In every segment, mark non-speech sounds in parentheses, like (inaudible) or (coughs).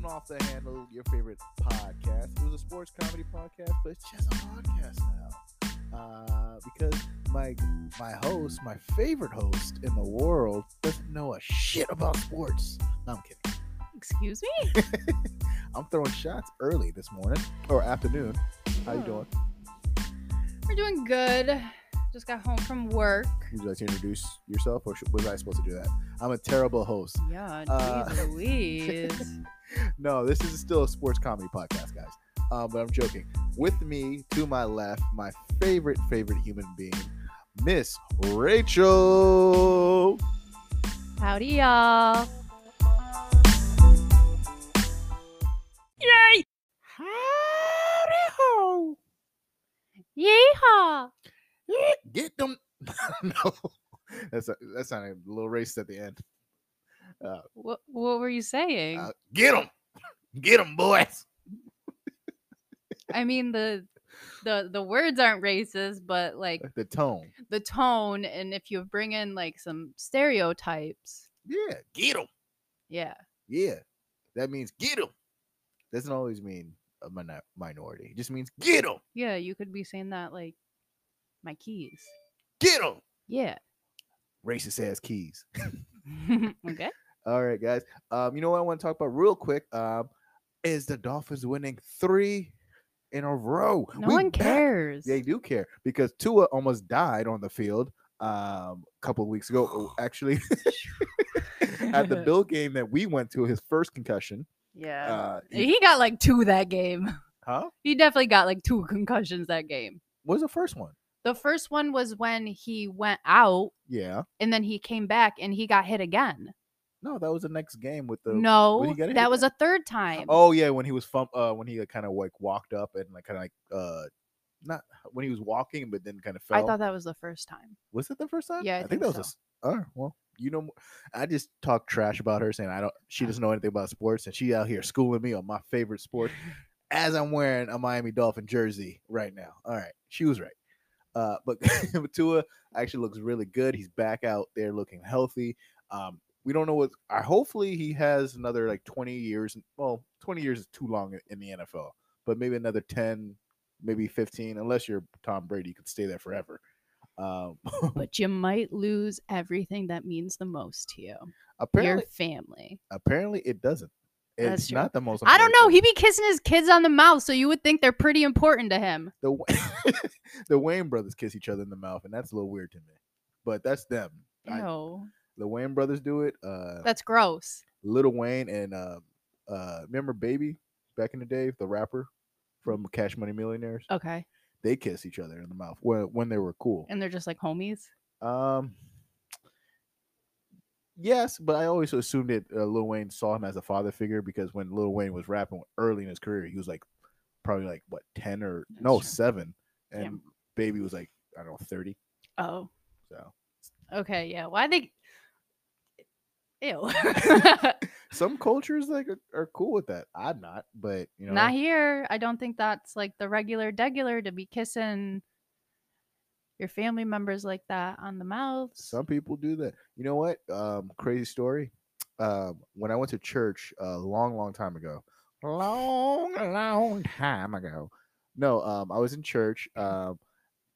Welcome to Off the Handle, your favorite podcast. It was a sports comedy podcast, but it's just a podcast now. Uh, because my my host, my favorite host in the world, doesn't know a shit about sports. No, I'm kidding. Excuse me? (laughs) I'm throwing shots early this morning or afternoon. How you Oh. doing? We're doing good. Just got home from work. Would you like to introduce yourself, or should, was I supposed to do that? I'm a terrible host. Yeah, Uh, Louise. (laughs) (laughs) No, this is still a sports comedy podcast, guys. Um, but I'm joking. With me to my left, my favorite, favorite human being, Miss Rachel. Howdy, y'all. Yay! Howdy ho! Yeehaw! Get them. (laughs) no, that's a, that sounded a little racist at the end. Uh, What, what were you saying? uh, get them, get them, boys. I mean, the the the words aren't racist, but like The tone. the tone, and if you bring in like some stereotypes, Yeah, get them. yeah. Yeah, that means get them. Doesn't always mean a minor- minority. It just means get them, Yeah, you could be saying that like my keys. get them. Yeah. Racist ass keys. (laughs) (laughs) okay. All right, guys. Um, you know what I want to talk about real quick? Um, is the Dolphins winning three in a row? No We one back. cares. They do care because Tua almost died on the field um a couple of weeks ago. Oh, (sighs) Actually, (laughs) at the (laughs) Bill game that we went to, his first concussion. Yeah. Uh, he- he got like two that game. huh? (laughs) He definitely got like two concussions that game. What was the first one? The first one was when he went out Yeah. and then he came back and he got hit again. No, that was the next game with the. no, he get hit that was a third time. Oh yeah, when he was fum- uh when he kind of like walked up and like kind of like uh not when he was walking but then kind of fell. I thought that was the first time. was it the first time? Yeah, I think, think that was. A, oh well, you know, I just talk trash about her saying I don't. She doesn't know anything about sports and she out here schooling me on my favorite sport (laughs) as I'm wearing a Miami Dolphin jersey right now. All right, she was right. Uh, but but (laughs) Tua actually looks really good. He's back out there looking healthy. Um, we don't know what. I hopefully he has another like 20 years. Well, 20 years is too long in- in the NFL, but maybe another 10, maybe 15. Unless you're Tom Brady, you could stay there forever. Um, (laughs) But you might lose everything that means the most to you. apparently, Your family. apparently it doesn't. That's It's true. not the most. I don't know. thing. He be kissing his kids on the mouth, so you would think they're pretty important to him. the (laughs) the Wayne brothers kiss each other in the mouth, and that's a little weird to me. But that's them. No, the Wayne brothers do it. Uh, that's gross. Lil Wayne and uh, uh, remember Baby back in the day, the rapper from Cash Money Millionaires. Okay, They kiss each other in the mouth when when they were cool. and they're just like homies. Um, yes, but I always assumed that uh, Lil Wayne saw him as a father figure because when Lil Wayne was rapping early in his career, he was like probably like what ten or That's no true. seven, and Baby was like I don't know thirty. Oh, So okay, yeah. Why they? Ew. (laughs) some cultures like are, are cool with that. I'm not, but you know, Not here. I don't think that's like the regular degular to be kissing your family members like that on the mouth. some people do that. You know what? Um, crazy story. Um, when I went to church a long, long time ago, long, long time ago. No, um, I was in church. Um,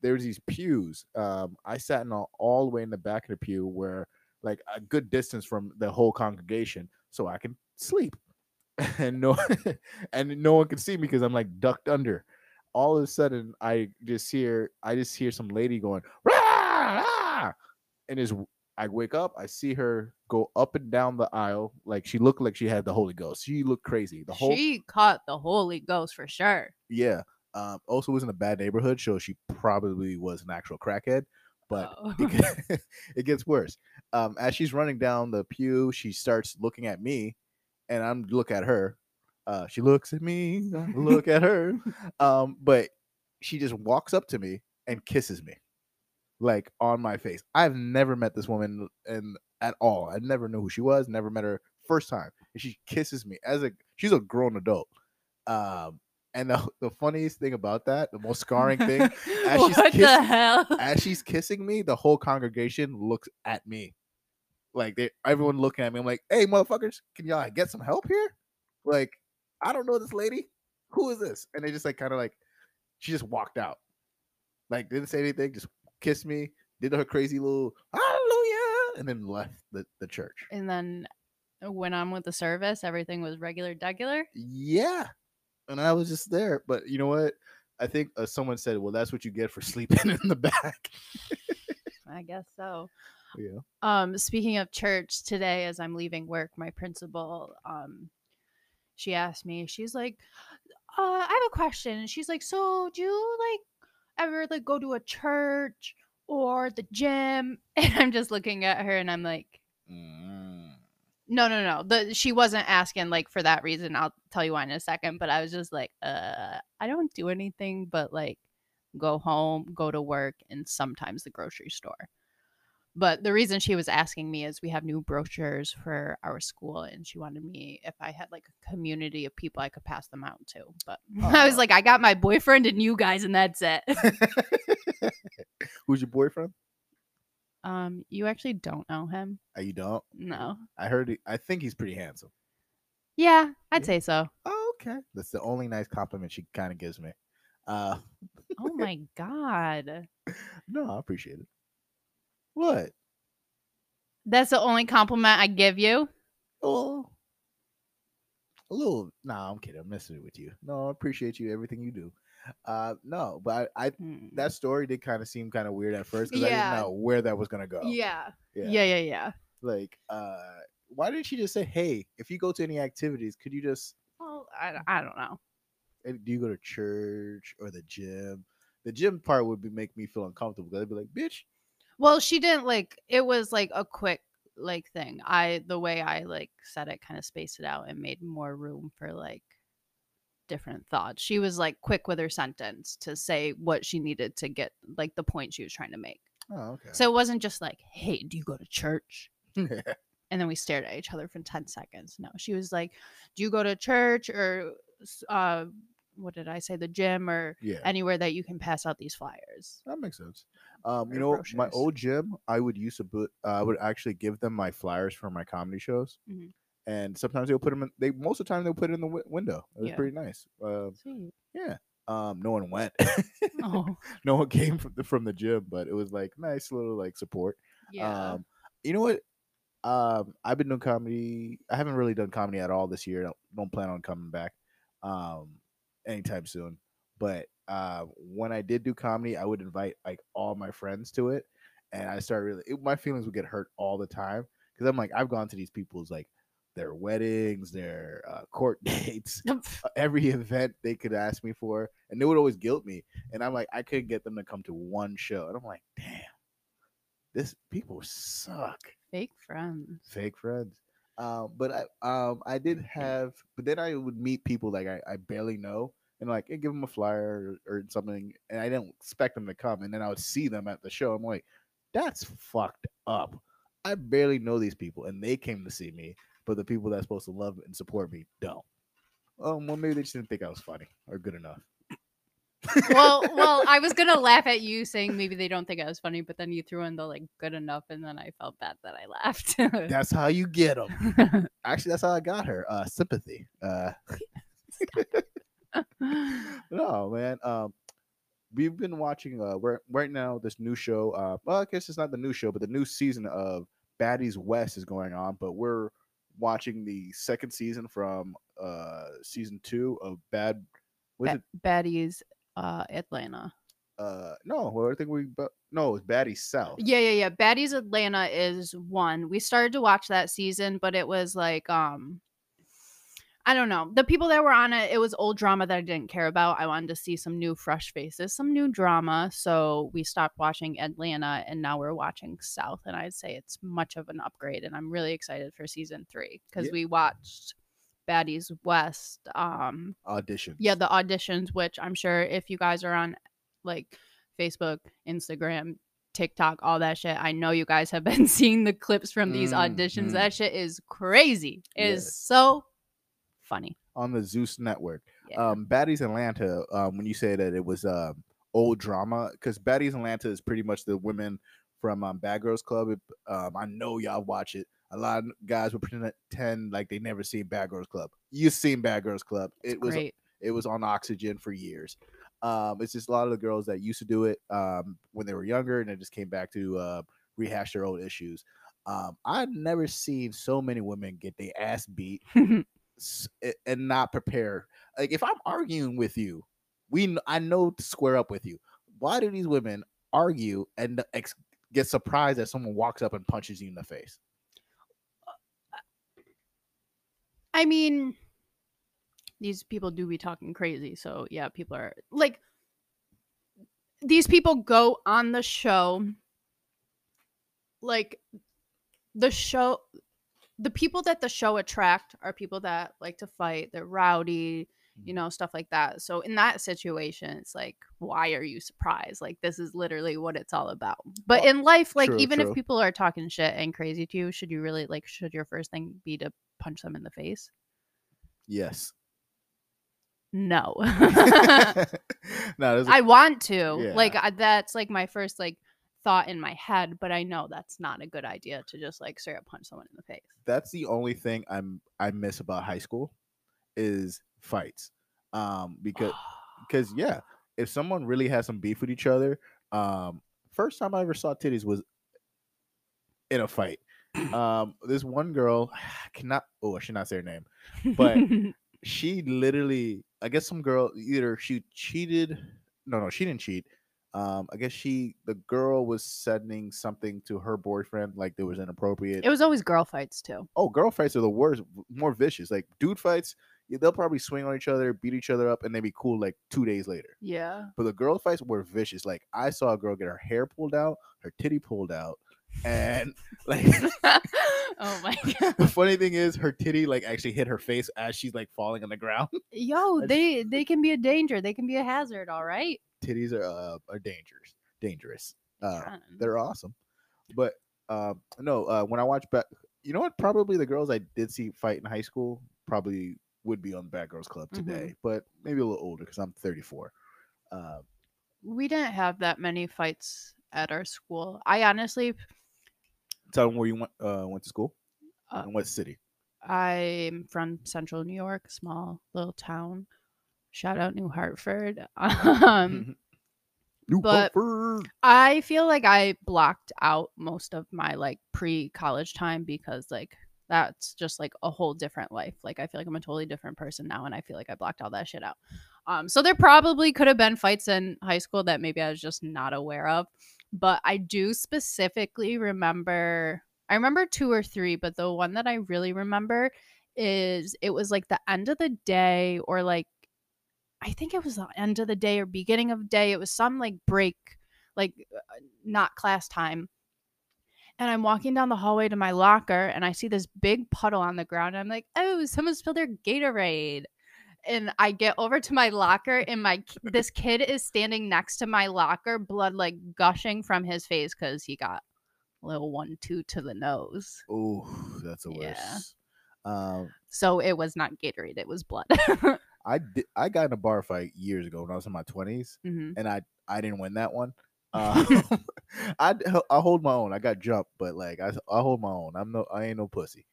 there was these pews. Um, I sat in all, all the way in the back of the pew, where like a good distance from the whole congregation, so I can sleep, (laughs) and no, (laughs) and no one can see me because I'm like ducked under. All of a sudden, I just hear, I just hear some lady going, rah, rah, and is I wake up, I see her go up and down the aisle, like she looked like she had the Holy Ghost. She looked crazy. The whole she caught the Holy Ghost for sure. yeah. Um, also was in a bad neighborhood, so she probably was an actual crackhead. But Oh. it, (laughs) get- (laughs) it gets worse. Um, as she's running down the pew, she starts looking at me, and I'm look at her. Uh, she looks at me, I look at her. (laughs) Um, but she just walks up to me and kisses me, like on my face. I've never met this woman and at all. I never knew who she was. Never met her first time. And she kisses me as a she's a grown adult. Um, and the, the funniest thing about that, the most (laughs) scarring thing, as she's what the kissing- hell? as she's kissing me, the whole congregation looks at me. Like they everyone looking at me. I'm like, hey motherfuckers, can y'all get some help here? like, I don't know this lady. Who is this? And they just like kind of like, she just walked out, like didn't say anything, just kissed me, did her crazy little hallelujah, and then left the, the church. And then went on with the service. Everything was regular, regular. Yeah, and I was just there. But you know what? I think uh, someone said, "Well, that's what you get for sleeping (laughs) in the back." I guess so. yeah. Um, speaking of church, today as I'm leaving work, my principal, um, she asked me, she's like, uh, I have a question. And she's like, So do you like ever like go to a church or the gym? (laughs) And I'm just looking at her and I'm like, Mm. No, no, no. The she wasn't asking like for that reason. I'll tell you why in a second. But I was just like, uh, I don't do anything but like go home, go to work, and sometimes the grocery store. But the reason she was asking me is we have new brochures for our school, and she wanted me if I had like a community of people I could pass them out to. But (laughs) I was like, I got my boyfriend and you guys, and that's it. (laughs) Who's your boyfriend? Um, you actually don't know him? Uh, you don't. No. I heard. He, I think he's pretty handsome. Yeah, I'd Yeah. say so. Oh, okay. That's the only nice compliment she kind of gives me. Uh, Oh (laughs) my god. no, I appreciate it. What? That's the only compliment I give you. Oh, a little. Nah, I'm kidding. I'm messing with you. No, I appreciate you everything you do. Uh, no, but I, I Hmm. that story did kind of seem kind of weird at first because I didn't know where that was gonna go. Yeah. Yeah. Yeah, yeah, yeah. Like, uh, why didn't she just say, "Hey, if you go to any activities, could you just Well, I, I don't know. do you go to church or the gym?" The gym part would be make me feel uncomfortable because I'd be like, "Bitch, Well, she didn't like it was like a quick like thing. I the way I like said it kind of spaced it out and made more room for like different thoughts. She was like quick with her sentence to say what she needed to get like the point she was trying to make. oh, okay." So it wasn't just like, "Hey, do you go to church?" (laughs) and then we stared at each other for 10 seconds. No, she was like, "Do you go to church or uh what did I say, the gym or yeah, anywhere that you can pass out these flyers?" That makes sense. Um, you know, my old gym, I would use to put, uh, I would actually give them my flyers for my comedy shows, Mhm. And sometimes they'll put them in. They most of the time they'll put it in the wi- window. It was Yeah. pretty nice. Sweet. yeah. Um, no one went. Oh, (laughs) no one came from the, from the gym, but it was like nice little like support. yeah. Um, you know what? Um, I've been doing comedy. I haven't really done comedy at all this year. Don't, don't plan on coming back um anytime soon. But uh, when I did do comedy, I would invite like all my friends to it, and I started really. It, my feelings would get hurt all the time because I'm like, I've gone to these people's like their weddings, their uh, court (laughs) dates, (laughs) uh, every event they could ask me for, and they would always guilt me. And I'm like, I couldn't get them to come to one show, and I'm like, damn, this people suck Fake friends. fake friends. Um, but I um I did have, but then I would meet people like I, I barely know, and like give them a flyer or, or something, and I didn't expect them to come, and then I would see them at the show. I'm like, that's fucked up. I barely know these people, and they came to see me, but the people that's supposed to love and support me don't. Um, well, maybe they just didn't think I was funny or good enough. well, (laughs) well, I was gonna laugh at you saying maybe they don't think I was funny, but then you threw in the like good enough, and then I felt bad that I laughed. (laughs) That's how you get them. (laughs) Actually, that's how I got her. Uh, sympathy. Uh, no, man. Um, we've been watching. Uh, we're right now this new show. Uh, well, I guess it's not the new show, but the new season of Baddies West is going on. But we're watching the second season from uh season two of Bad. Was Ba- it? Baddies, uh, Atlanta. Uh, no. Well, I think we. But no, it's Baddies South. Yeah, yeah, yeah. Baddies Atlanta is one. We started to watch that season, but it was like um I don't know. The people that were on it, it was old drama that I didn't care about. I wanted to see some new fresh faces, some new drama. So we stopped watching Atlanta and now we're watching South and I'd say it's much of an upgrade and I'm really excited for season 3 cuz Yeah. we watched Baddies West um Audition. yeah the auditions which i'm sure if you guys are on like facebook instagram tiktok all that shit i know you guys have been (laughs) seeing the clips from these auditions Mhm. that shit is crazy it is so funny on the Zeus network. yeah. um Baddies Atlanta, um, when you say that it was um old drama, because Baddies Atlanta is pretty much the women from um, Bad Girls Club. It, um, I know y'all watch it. A lot of guys would pretend like they never seen Bad Girls Club. You've seen Bad Girls Club. It was Great. it was on oxygen for years. Um, it's just a lot of the girls that used to do it um, when they were younger and then just came back to uh, rehash their old issues. Um, I've never seen so many women get their ass beat (laughs) and not prepare. Like if I'm arguing with you, we I know to square up with you. Why do these women argue and ex- get surprised that someone walks up and punches you in the face? Uh, I mean, these people do be talking crazy. So, yeah, people are like, these people go on the show. Like, the show, the people that the show attract are people that like to fight, they're rowdy, you Mhm. know, stuff like that. So, in that situation, it's like, why are you surprised? Like, this is literally what it's all about. But Well, in life, like, true, even true. if people are talking shit and crazy to you, should you really, like, should your first thing be to punch them in the face? Yes. No. (laughs) no, (laughs) a- I want to. Like I, that's like my first like thought in my head, but I know that's not a good idea to just like straight up punch someone in the face. that's the only thing I'm I miss about high school is fights. Um, because (sighs) because yeah, if someone really has some beef with each other, um, first time I ever saw titties was in a fight. Um, this one girl (sighs) I cannot oh I should not say her name. but- (laughs) She literally, I guess some girl either she cheated. No, no, she didn't cheat. Um, I guess she the girl was sending something to her boyfriend like there was inappropriate. it was always girl fights too. oh, girl fights are the worst, more vicious. Like dude fights, they'll probably swing on each other, beat each other up, and they be cool like two days later. Yeah. But the girl fights were vicious. Like I saw a girl get her hair pulled out, her titty pulled out, and (laughs) like (laughs) oh my (laughs) god. the funny thing is her titty like actually hit her face as she's like falling on the ground. Yo, they they can be a danger. They can be a hazard, all right? Titties are uh, are dangerous, dangerous. Uh, they're awesome, but um, no. Uh, when I watch back, you know what? Probably the girls I did see fight in high school probably would be on Bad Girls Club Mhm. today, but maybe a little older because I'm 34. Uh, we didn't have that many fights at our school. I honestly tell them where you went uh, went to school Uh, and what city. I'm from Central New York, small little town. Shout out New Hartford. (laughs) Um, (laughs) New but- Hartford. I feel like I blocked out most of my like pre-college time because like that's just like a whole different life. Like I feel like I'm a totally different person now and I feel like I blocked all that shit out. Um so there probably could have been fights in high school that maybe I was just not aware of, but I do specifically remember I remember two or three, but the one that I really remember is it was like the end of the day or like I think it was the end of the day or beginning of day. It was some like break, like uh, not class time. And I'm walking down the hallway to my locker and I see this big puddle on the ground. And I'm like, oh, someone spilled their Gatorade. And I get over to my locker and my this kid is standing next to my locker, blood like gushing from his face because he got a little one two to the nose. Oh, that's the Yeah. worst. Um, So it was not Gatorade, it was blood. (laughs) I did, I got in a bar fight years ago when I was in my 20s, Mhm. and I I didn't win that one. (laughs) Um, (laughs) I I hold my own. I got jumped, but like I I hold my own. I'm no I ain't no pussy.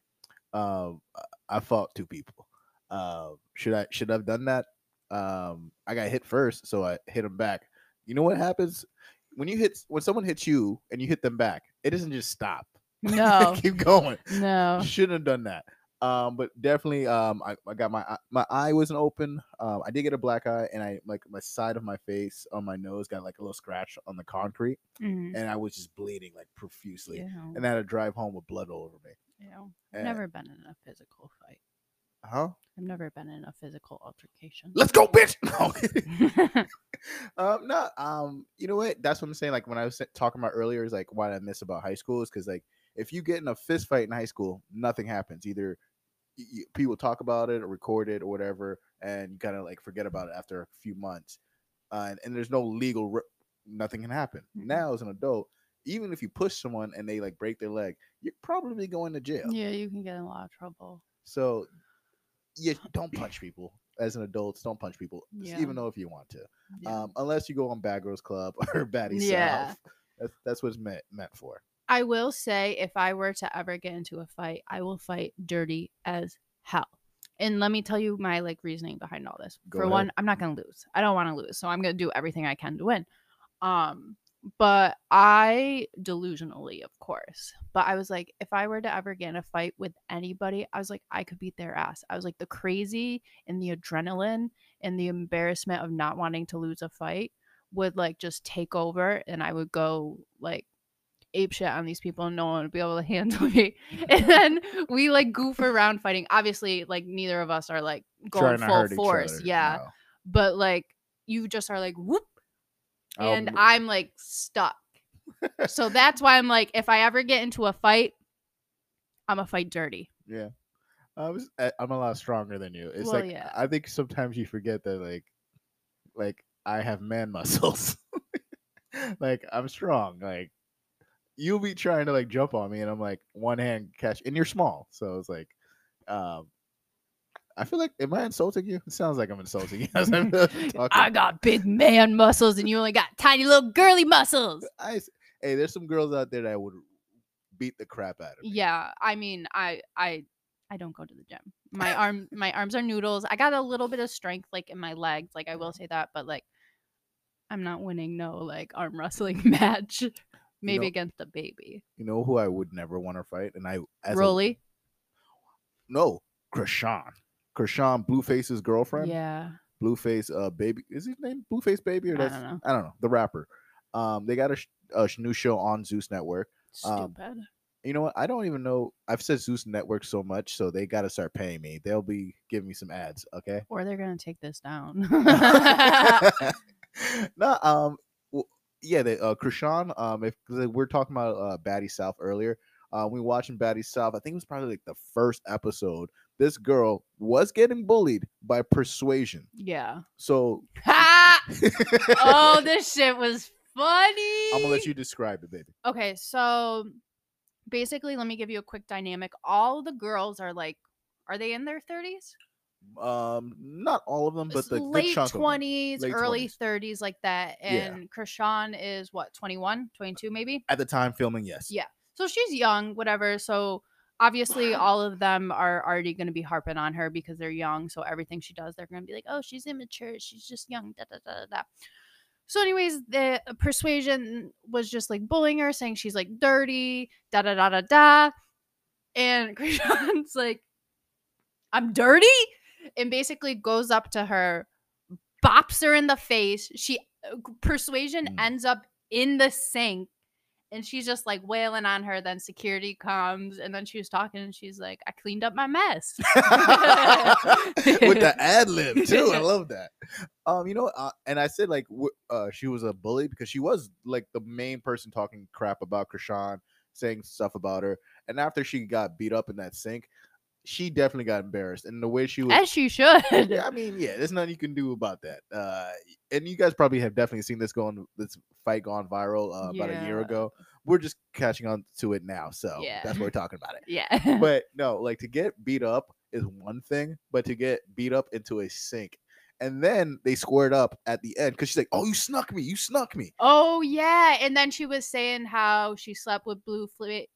Um, I- I fought two people. Um, should I should I have done that? Um, I got hit first, so I hit him back. You know what happens when you hit when someone hits you and you hit them back? It doesn't just stop. (laughs) No, keep going. no. Shouldn't have done that. Um, but definitely, um, I, I got my eye- my eye wasn't open. Um, I did get a black eye, and I like my side of my face on my nose got like a little scratch on the concrete, Mhm. and I was just bleeding like profusely, and I had to drive home with blood all over me. I've And- never been in a physical fight. Huh? I've never been in a physical altercation. Let's go, bitch. (laughs) No. (laughs) (laughs) um, no. Um, you know what? That's what I'm saying. Like when I was talking about earlier, is like what I miss about high school is because like if you get in a fist fight in high school, nothing happens. Either y- y- people talk about it or record it or whatever, and you kind of like forget about it after a few months. Uh, and, and there's no legal, re- nothing can happen. Mhm. Now as an adult, even if you push someone and they like break their leg, you're probably going to jail. yeah, you can get in a lot of trouble. So, yeah, don't punch people as an adult. Don't punch people, Yeah. even though if you want to, Yeah. um, unless you go on Bad Girls Club (laughs) or Baddie Yeah. South. That's that's what it's meant meant for. I will say if I were to ever get into a fight, I will fight dirty as hell. And let me tell you my like reasoning behind all this. Go For ahead. one, I'm not gonna lose. I don't want to lose, so I'm gonna do everything I can to win. Um, but I delusionally, of course. But I was like, if I were to ever get in a fight with anybody, I was like, I could beat their ass. I was like, the crazy and the adrenaline and the embarrassment of not wanting to lose a fight would like just take over, and I would go like ape shit on these people and no one would be able to (laughs) handle me. And then we like goof around fighting. Obviously, like neither of us are like going full force. other, Yeah. no. But like you just are like whoop and Um, I'm like stuck. so (laughs) that's why I'm like, if I ever get into a fight, I'm a fight dirty. Yeah. I was I'm a lot stronger than you. It's Well, like yeah. I think sometimes you forget that like like I have man (laughs) muscles. like I'm strong. Like you'll be trying to like jump on me and I'm like one hand catch and you're small. So it's like um I feel like am I insulting you? It sounds like I'm insulting you (laughs) I'm (laughs) talking. I got big man muscles and you only got tiny little girly muscles. I hey, there's some girls out there that would beat the crap out of me. Yeah, I mean, I I I don't go to the gym. My arm (laughs) my arms are noodles. I got a little bit of strength like in my legs, like I will say that, but like I'm not winning no like arm wrestling match. Maybe know- against a baby. You know who I would never want to fight, and I as a- no Chrisean, Chrisean Blueface's girlfriend. Yeah. Blueface uh baby is his name Blueface baby or I don't know. I don't know the rapper. Um, they got a, a new show on Zeus Network. Um, Stupid. You know what? I don't even know. I've said Zeus Network so much, so they got to start paying me. They'll be giving me some ads, okay? or they're gonna take this down. (laughs) (laughs) (laughs) no, um, yeah, the uh, Chrisean. Um, if 'cause we're talking about uh, Baddie South earlier, uh, we were watching Baddie South. I think it was probably like the first episode. This girl was getting bullied by Persuasion. yeah. So, Ha! (laughs) (laughs) oh, this shit was funny. I'm gonna let you describe it, baby. Okay, so basically, let me give you a quick dynamic. All the girls are like, are they in their 30s? Um, not all of them, but the late chunk 20s, Late early 20s. 30s, like that. Yeah. And Chrisean is what, 21, 22 maybe? at the time filming. Yes. Yeah. So she's young, whatever. So obviously, (sighs) all of them are already going to be harping on her because they're young. So everything she does, they're going to be like, oh, she's immature. She's just young. Da, da, da, da, da. So, anyways, the persuasion was just like bullying her, saying she's like dirty, da da da da da. And (laughs) Chrisean's like, I'm dirty? And basically goes up to her, bops her in the face. She uh, persuasion Mm. ends up in the sink and she's just like wailing on her then security comes and then she was talking and she's like i cleaned up my mess (laughs) with the ad lib (laughs) too. I love that. Um, you know, uh, and I said like w- uh, she was a bully because she was like the main person talking crap about Chrisean, saying stuff about her. And after she got beat up in that sink, she definitely got embarrassed. And the way she was, as she should yeah, I mean, yeah, there's nothing you can do about that. Uh, and you guys probably have definitely seen this going, this fight gone viral uh, about a year ago. We're just catching on to it now, so Yeah. that's why we're talking about it yeah (laughs) but no, like to get beat up is one thing, but to get beat up into a sink and then they squared up at the end because she's like, "Oh, you snuck me! You snuck me!" oh yeah and then she was saying how she slept with blue fl-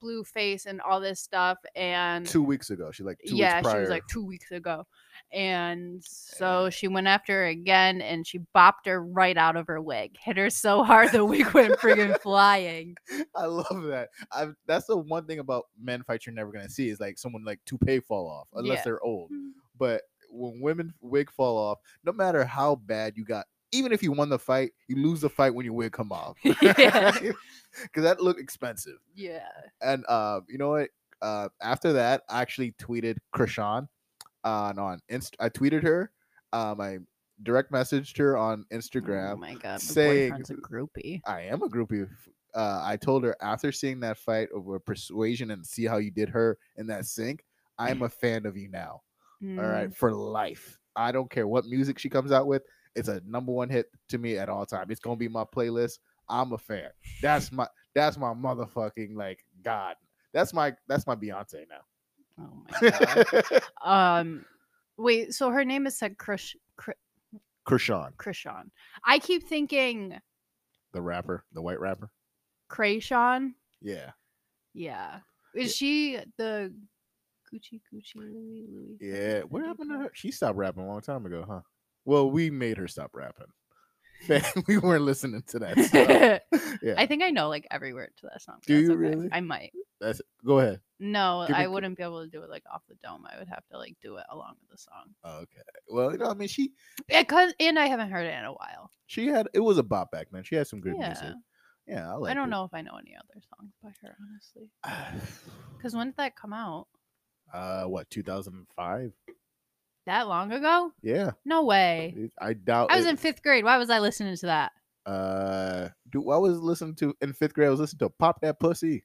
blue face and all this stuff and Two weeks ago, she like two yeah weeks prior. she was like two weeks ago and so she went after her again and she bopped her right out of her wig hit her so hard the wig went friggin' (laughs) flying I love that. I that's the one thing about men fights you're never gonna see is like someone like toupee fall off unless Yeah. they're old. Mm. But when women wig fall off, no matter how bad you got, even if you won the fight, you lose the fight when your wig come off. Yeah. Because that looked expensive. yeah and uh, you know what? Uh, after that, I actually tweeted Chrisean on on Inst- I tweeted her. Um, I direct messaged her on Instagram. Oh my god, saying- a groupie. I am a groupie. Uh, I told her after seeing that fight over persuasion and see how you did her in that sink, I'm a (laughs) fan of you now. All Mm. right, for life. I don't care what music she comes out with. It's a number one hit to me at all time. It's gonna be my playlist. I'm a fan. That's my that's my motherfucking like God. That's my that's my Beyonce now. Oh my god. (laughs) um, wait. So her name is said Krish, Kr- Chrisean, Chrisean. I keep thinking the rapper, the white rapper. Kreayshawn, Yeah. Yeah. Is she the Gucci Gucci Louis Louis? Yeah. What happened to her? She stopped rapping a long time ago, huh? Well, we made her stop rapping. (laughs) we weren't listening to that (laughs) stuff. Yeah. I think I know like every word to that song. Do you okay. really? I might. That's go ahead. No, Give I wouldn't be able to do it like off the dome. I would have to like do it along with the song. Okay. Well, you know, I mean, she Yeah, cause and I haven't heard it in a while. she had it was a bop back then. She had some good yeah, music. Yeah, I like. I don't know if I know any other songs by her honestly. (sighs) Cause when did that come out? uh, what 2005? That long ago? Yeah, No way. it- I doubt. I was it- in fifth grade. Why was I listening to that? Uh, dude, I was listening to in fifth grade. I was listening to "Pop That Pussy."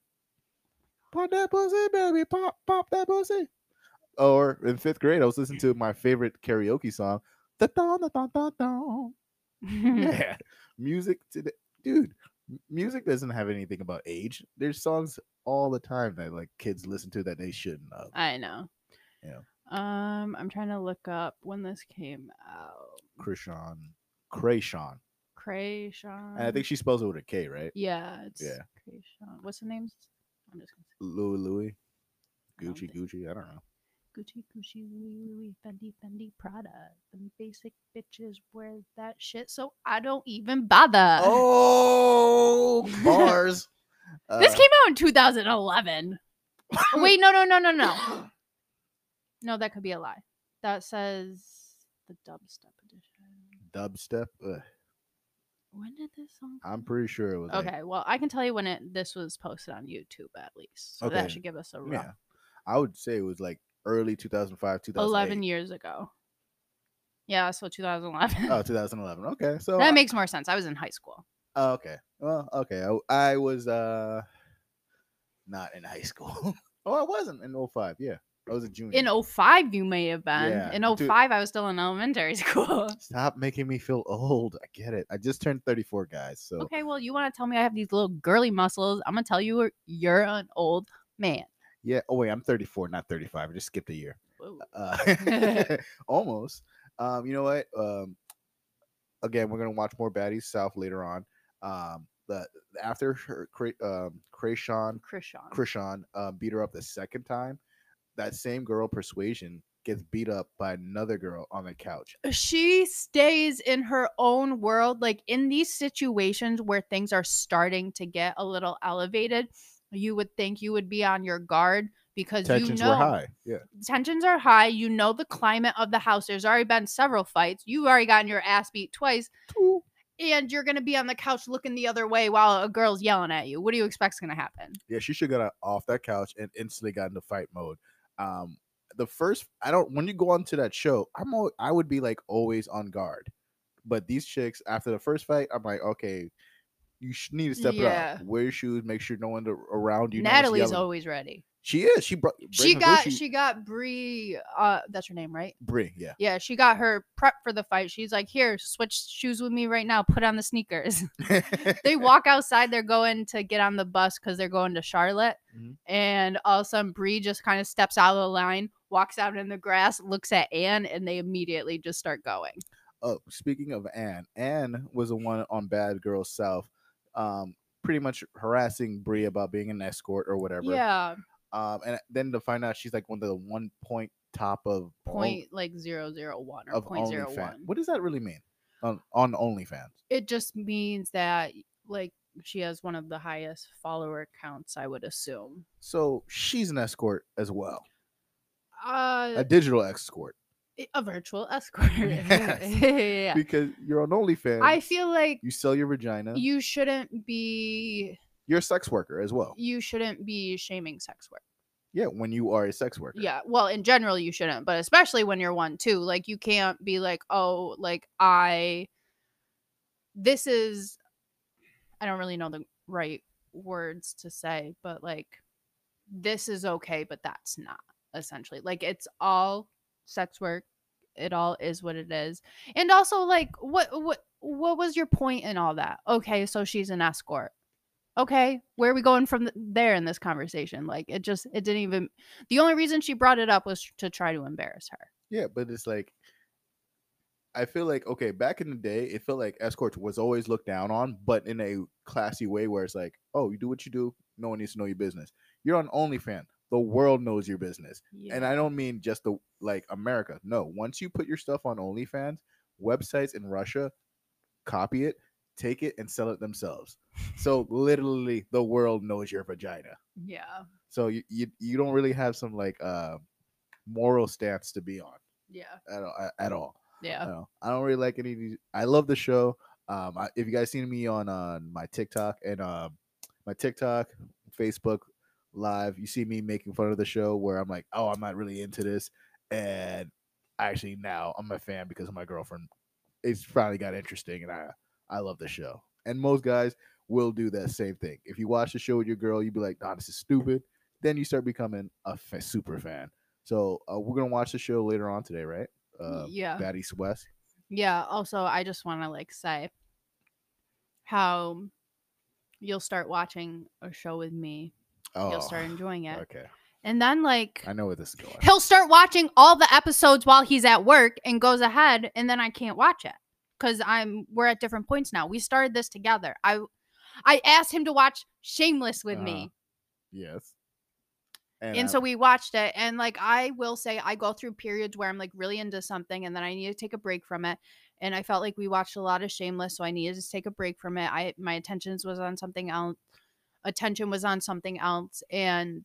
Pop that pussy, baby. Pop, pop that pussy. Or in fifth grade, I was listening to my favorite karaoke song, "The Don, the Don, Don, Don." Yeah, music today, dude. Music doesn't have anything about age. There's songs all the time that like kids listen to that they shouldn't have. I know. Yeah. Um, I'm trying to look up when this came out. Krishan, Kreayshawn, Kreayshawn. and I think she spells it with a K, right? Yeah, it's Yeah. Kreayshawn. What's the name? I'm just gonna say Louis, Louis, Gucci, think- Gucci. I don't know. Gucci, Gucci, Louis, Louis, Fendi, Fendi, Prada. The basic bitches wear that shit, so I don't even bother. Oh, (laughs) bars. this Uh, came out in 2011. (laughs) Wait, no, no, no, no, no. (laughs) No, that could be a lie. That says the dubstep edition. dubstep. Ugh, When did this song? I'm pretty sure it was. like- Okay, well, I can tell you when it this was posted on YouTube at least. So Okay. that should give us a rough yeah, I would say it was like early 2005, 2008. 11 years ago. Yeah, so 2011. Oh, 2011. Okay, (laughs) so that I- makes more sense. I was in high school. oh, okay. Well, okay. I, I was uh not in high school. (laughs) oh, I wasn't in 05. Yeah, I was a junior. In 05, you may have been. Yeah, In dude. 05, I was still in elementary (laughs) school. Stop making me feel old. I get it. I just turned 34, guys. So okay, well, you want to tell me I have these little girly muscles. I'm going to tell you you're an old man. yeah. Oh wait, I'm 34, not 35. I just skipped a year. Uh, (laughs) (laughs) almost. Um, you know what? Um, again, we're gonna watch more Baddies South later on. Um, the after her, um, Kreayshawn, Chrisean. Chrisean, uh, beat her up the second time. That same girl, Persuasion, gets beat up by another girl on the couch. Uh, she stays in her own world like in these situations where things are starting to get a little elevated you would think you would be on your guard because Tensions you know high. Yeah, tensions are high you know the climate of the house there's already been several fights you've already gotten your ass beat twice and you're gonna be on the couch looking the other way while a girl's yelling at you what do you expect's gonna happen yeah. She should got off that couch and instantly got into fight mode. Um, the first, I don't. When you go onto that show, I'm. al- I would be like always on guard. But these chicks, after the first fight, I'm like, okay, you need to step it up. Wear your shoes. Make sure no one around you. natalie's always ready She is. She brought. she got she got brie uh that's her name right Brie. Yeah. Yeah, she got her prep for the fight. She's like, "Here, switch shoes with me right now. Put on the sneakers." (laughs) (laughs) they walk outside. They're going to get on the bus because they're going to Charlotte. Mhm. And all of a sudden, Bree just kind of steps out of the line, walks out in the grass, looks at Anne, and they immediately just start going. oh, speaking of Anne, Anne was the one on Bad Girls South, um, pretty much harassing Brie about being an escort or whatever. Yeah, Um, and then to find out she's like one of the one point top of all- point like zero zero one or point zero one. What does that really mean on on OnlyFans? It just means that like she has one of the highest follower counts. I would assume. So she's an escort as well, Uh, a digital escort. a virtual escort. (laughs) (laughs) Yes. yeah. Because you're on OnlyFans. I feel like you sell your vagina. you shouldn't be you're a sex worker as well. you shouldn't be shaming sex work. Yeah, when you are a sex worker. Yeah, well, in general you shouldn't, but especially when you're one too. Like you can't be like, "Oh, like I this is I don't really know the right words to say, but like this is okay, but that's not essentially. Like it's all sex work. It all is what it is. And also like what what what was your point in all that? Okay, so she's an escort. Okay, where are we going from there in this conversation? Like it just it didn't even the only reason she brought it up was to try to embarrass her. Yeah, but it's like I feel like okay, back in the day, it felt like escorts was always looked down on, but in a classy way where it's like, oh, you do what you do, no one needs to know your business. You're on OnlyFans. The world knows your business. And I don't mean just the like America. No, once you put your stuff on OnlyFans, websites in Russia copy it, take it, and sell it themselves. So literally, the world knows your vagina. yeah, So you you, you don't really have some like uh, moral stance to be on yeah, at all. At all. I yeah. don't. I don't really like any of these. I love the show. Um, I, if you guys seen me on on my TikTok and um my TikTok, Facebook live, you see me making fun of the show where I'm like, oh, I'm not really into this, and actually now I'm a fan because of my girlfriend. It's finally got interesting, and I I love the show. And most guys will do that same thing. If you watch the show with your girl, you'd be like, nah, this is stupid. Then you start becoming a super fan. So uh, we're gonna watch the show later on today, right? Uh, yeah. Bad East West. Yeah. Also, I just want to like say how you'll start watching a show with me. Oh, You'll start enjoying it. okay. And then, like, I know where this is going. he'll start watching all the episodes while he's at work and goes ahead, and then I can't watch it because I'm we're at different points now. We started this together. I I asked him to watch Shameless with uh-huh. me. Yes. And, and I- so uh we watched it and like i will say i go through periods where i'm like really into something and then i need to take a break from it and i felt like we watched a lot of shameless so i needed to take a break from it i my attention was on something else attention was on something else and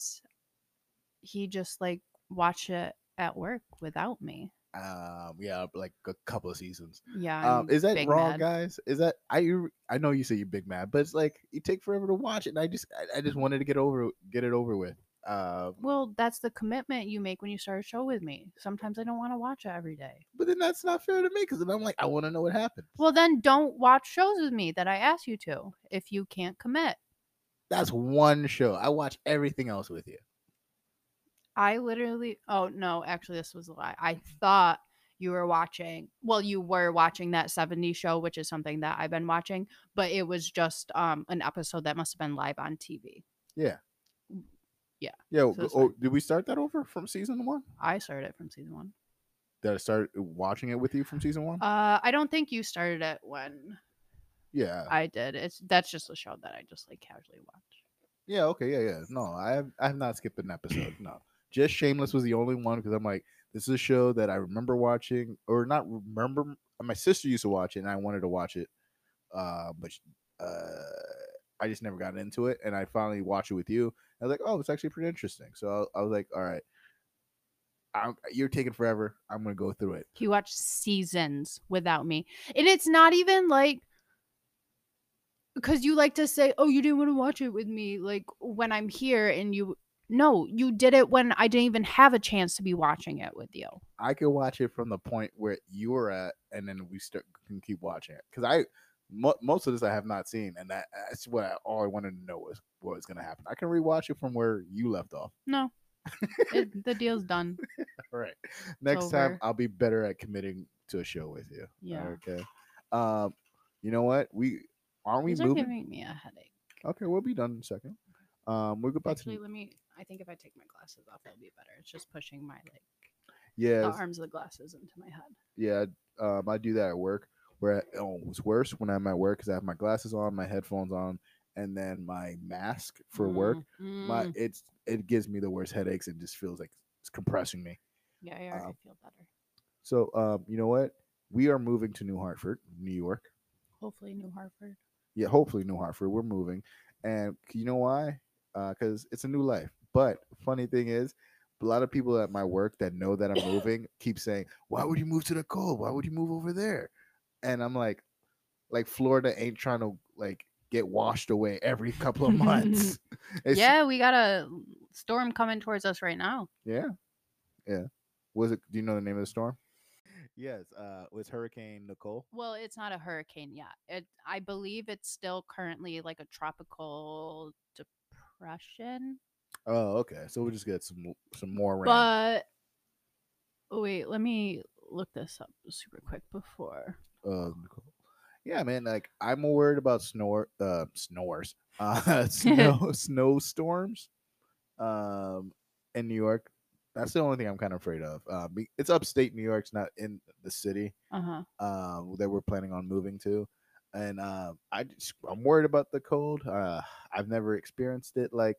he just like watched it at work without me um, yeah, like a couple of seasons. yeah Um, is that wrong, mad. guys? Is that I? I know you say you're big mad, but it's like you take forever to watch it, and I just, I, I just wanted to get over, get it over with. Um, well that's the commitment you make when you start a show with me sometimes i don't want to watch it every day but then that's not fair to me because then I'm like, I want to know what happened. well then don't watch shows with me that i ask you to if you can't commit That's one show. I watch everything else with you. I literally oh no, actually this was a lie. I thought you were watching well, you were watching that 70 show, which is something that I've been watching, but it was just um an episode that must have been live on TV. Yeah. Yeah, Yeah. so oh, did we start that over from season one? I started it from season one. Did I start watching it with you from season one? Uh I don't think you started it when yeah. I did. It's that's just a show that I just like casually watch. Yeah, okay, yeah, yeah. No, I have I have not skipped an episode. No. Just Shameless was the only one because I'm like, this is a show that I remember watching or not remember my sister used to watch it and I wanted to watch it. Uh but uh I just never got into it and I finally watched it with you. I was like, oh, it's actually pretty interesting. So I, I was like, all right. I'm, you're taking forever. I'm gonna go through it. He watched seasons without me. And it's not even like because you like to say, "Oh, you didn't want to watch it with me," like when I'm here, and you. No, you did it when I didn't even have a chance to be watching it with you. I could watch it from the point where you were at, and then we start can keep watching it because I mo- most of this I have not seen, and that that's what I, all I wanted to know was what was going to happen. I can rewatch it from where you left off. No, it, (laughs) the deal's done. All right, next time. I'll be better at committing to a show with you. Yeah. Okay. Um, you know what? We aren't we These are moving? giving me a headache. Okay, we'll be done in a second. Um, we're about Actually, to let me. I think if I take my glasses off, it'll be better. It's just pushing my like yeah the arms of the glasses into my head. yeah. Um, I do that at work. Where oh, it's worse when I'm at work because I have my glasses on, my headphones on, and then my mask for work. Mm, My mm. it's it gives me the worst headaches and just feels like it's compressing me. yeah, I already um, feel better. So um, you know what? We are moving to New Hartford, New York. Hopefully, New Hartford. Yeah, hopefully New Hartford. We're moving, and you know why? Because it's a new life. But funny thing is, a lot of people at my work that know that I'm moving keep saying, "Why would you move to the cold? Why would you move over there?" And I'm like, like Florida ain't trying to like get washed away every couple of months. (laughs) (laughs) Yeah, we got a storm coming towards us right now. yeah, yeah. Was it? Do you know the name of the storm? Yes, uh, it was Hurricane Nicole. Well, it's not a hurricane yet. It, I believe it's still currently like a tropical depression. Oh, okay. So we'll just get some some more rain. But oh, wait, let me look this up super quick before. uh yeah man like i'm worried about snore uh snores (laughs) uh (laughs) snow snowstorms um in new york that's the only thing i'm kind of afraid of uh it's upstate new york it's not in the city Uh huh. um that we're planning on moving to and uh, I just, I'm worried about the cold. Uh, I've never experienced it. Like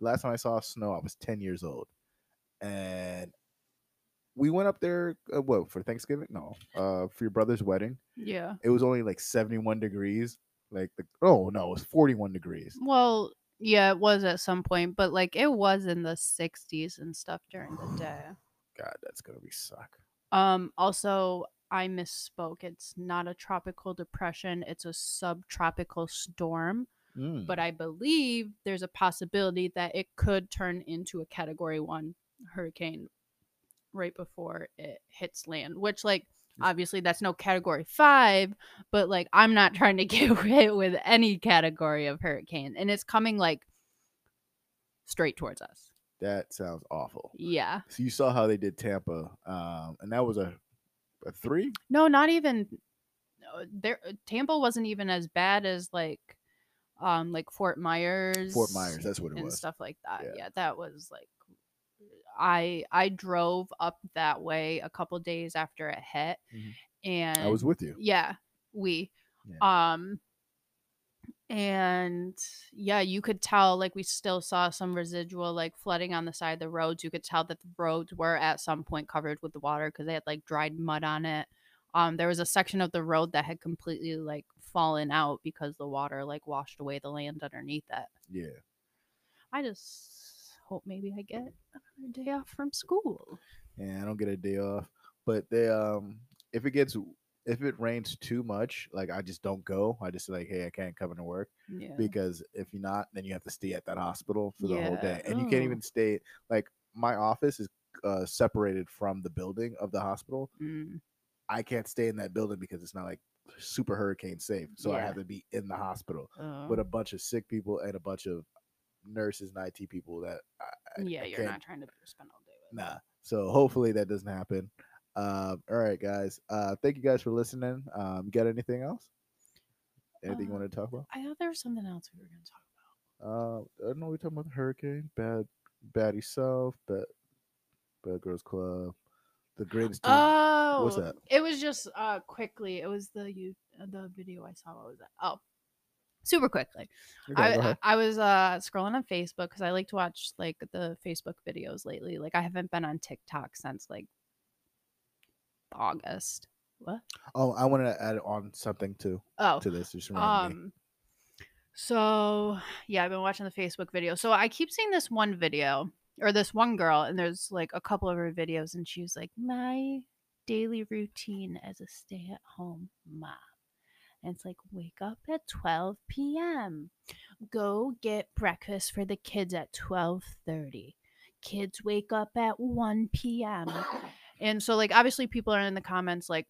last time I saw snow, I was 10 years old, and we went up there. Uh, what for Thanksgiving? No, uh, for your brother's wedding. Yeah. It was only like 71 degrees. Like the oh no, it was 41 degrees. Well, yeah, it was at some point, but like it was in the 60s and stuff during the (sighs) day. God, that's gonna be suck. Um also I misspoke. It's not a tropical depression, it's a subtropical storm, Mm. but I believe there's a possibility that it could turn into a category 1 hurricane right before it hits land, which like obviously that's no category 5, but like I'm not (laughs) trying to get hit with any category of hurricane and it's coming like straight towards us. that sounds awful. Yeah. So you saw how they did Tampa, um, and that was a a three. No, not even no, there Tampa wasn't even as bad as like um like Fort Myers. Fort Myers, that's what it and was. stuff like that. Yeah. Yeah. that was like I I drove up that way a couple days after it hit Mhm. and I was with you. yeah, we um and yeah, you could tell like we still saw some residual like flooding on the side of the roads. You could tell that the roads were at some point covered with the water because they had like dried mud on it. Um, there was a section of the road that had completely like fallen out because the water like washed away the land underneath it. Yeah. I just hope maybe I get a day off from school. Yeah, I don't get a day off. But they um if it gets if it rains too much, like I just don't go. I just like, hey, I can't come into work Yeah. because if you're not, then you have to stay at that hospital for the whole day, and you can't Oh. even stay. Like my office is uh, separated from the building of the hospital. Mm, I can't stay in that building because it's not like super hurricane safe. So I Yeah. have to be in the hospital uh, with a bunch of sick people and a bunch of nurses and IT people that I, I- yeah, I you're not trying to spend all day with. Nah. So hopefully that doesn't happen. Um, all right, guys. Uh, thank you guys for listening. Um, got anything else? Anything you Uh, want to talk about? I thought there was something else we were going to talk about. Uh, I don't know. We're talking about the hurricane, bad, baddie self, bad, bad girls club, the greatest. team. Oh, What's that? It was just uh quickly. It was the you uh, the video I saw. What was that? Oh, super quickly. Okay, I, I. Was uh scrolling on Facebook because I like to watch like the Facebook videos lately. Like I haven't been on TikTok since like August. What? oh, I wanted to add on something to Oh, to this. Just reminded me. um. So yeah, I've been watching the Facebook video. So I keep seeing this one video or this one girl, and there's like a couple of her videos, and she was like, "My daily routine as a stay-at-home mom." And it's like, wake up at 12 p.m. Go get breakfast for the kids at 12:30. Kids wake up at 1 p.m. And so, like, obviously, people are in the comments like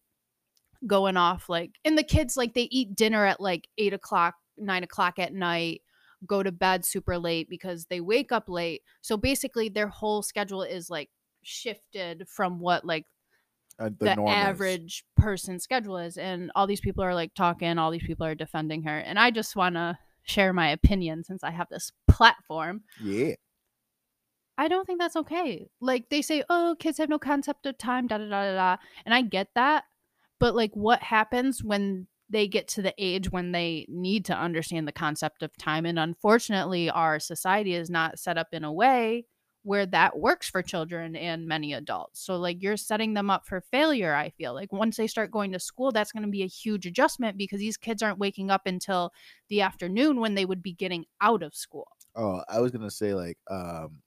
going off, like, and the kids like they eat dinner at like eight o'clock, nine o'clock at night, go to bed super late because they wake up late. So basically, their whole schedule is like shifted from what like Uh, the, is. average person's schedule is and all these people are like talking all these people are defending her and i just want to share my opinion since i have this platform Yeah. i don't think that's okay like they say oh kids have no concept of time da da da da da and i get that but like what happens when they get to the age when they need to understand the concept of time and unfortunately our society is not set up in a way where that works for children and many adults. So like you're setting them up for failure, I feel. Like once they start going to school, that's going to be a huge adjustment because these kids aren't waking up until the afternoon when they would be getting out of school. Oh, I was gonna say like um,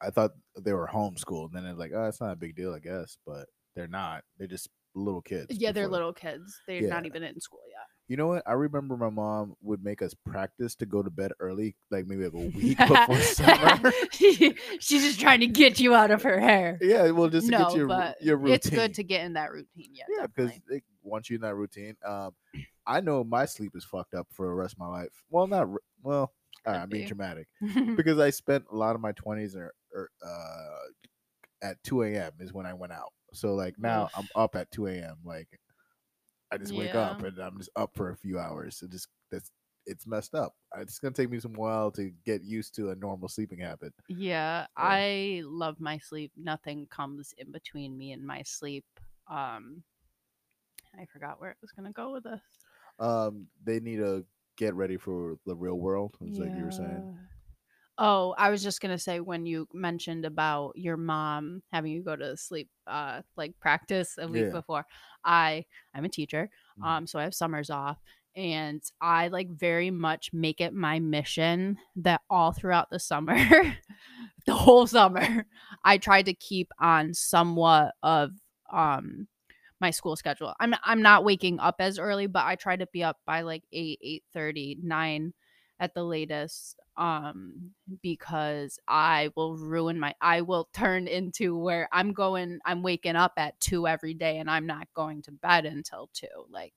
I thought they were homeschooled. And then it's like, oh, it's not a big deal, I guess, but they're not. They're just little kids. Yeah, they're before- little kids. They're Yeah. not even in school yet. You know what? I remember my mom would make us practice to go to bed early, like maybe like a week (laughs) before summer. (laughs) She's just trying to get you out of her hair. Yeah, well, just to no, get your but your routine. it's good to get in that routine. Yeah, yeah, because definitely. it wants you in that routine. Um, (clears throat) I know my sleep is fucked up for the rest of my life. Well, not well. all right, I'm being be. dramatic (laughs) because I spent a lot of my 20s or, or uh, at 2 a.m. is when I went out. So like now I'm up at 2 a.m. Like I just wake up and I'm just up for a few hours. It just that's it's messed up. Uh, It's gonna take me some while to get used to a normal sleeping habit. Yeah, I love my sleep. Nothing comes in between me and my sleep. Um I forgot where it was gonna go with this. Um, they need to get ready for the real world. Is like you were saying. Oh, I was just gonna say when you mentioned about your mom having you go to sleep uh like practice a week Yeah. before. I I'm a teacher. Mhm. Um so I have summers off and I like very much make it my mission that all throughout the summer (laughs) the whole summer I tried to keep on somewhat of um my school schedule. I'm I'm not waking up as early, but I try to be up by like 8, 8 9 at the latest um because I will ruin my I will (laughs) turn into where I'm going I'm waking up at 2 every day and I'm not going to bed until 2 like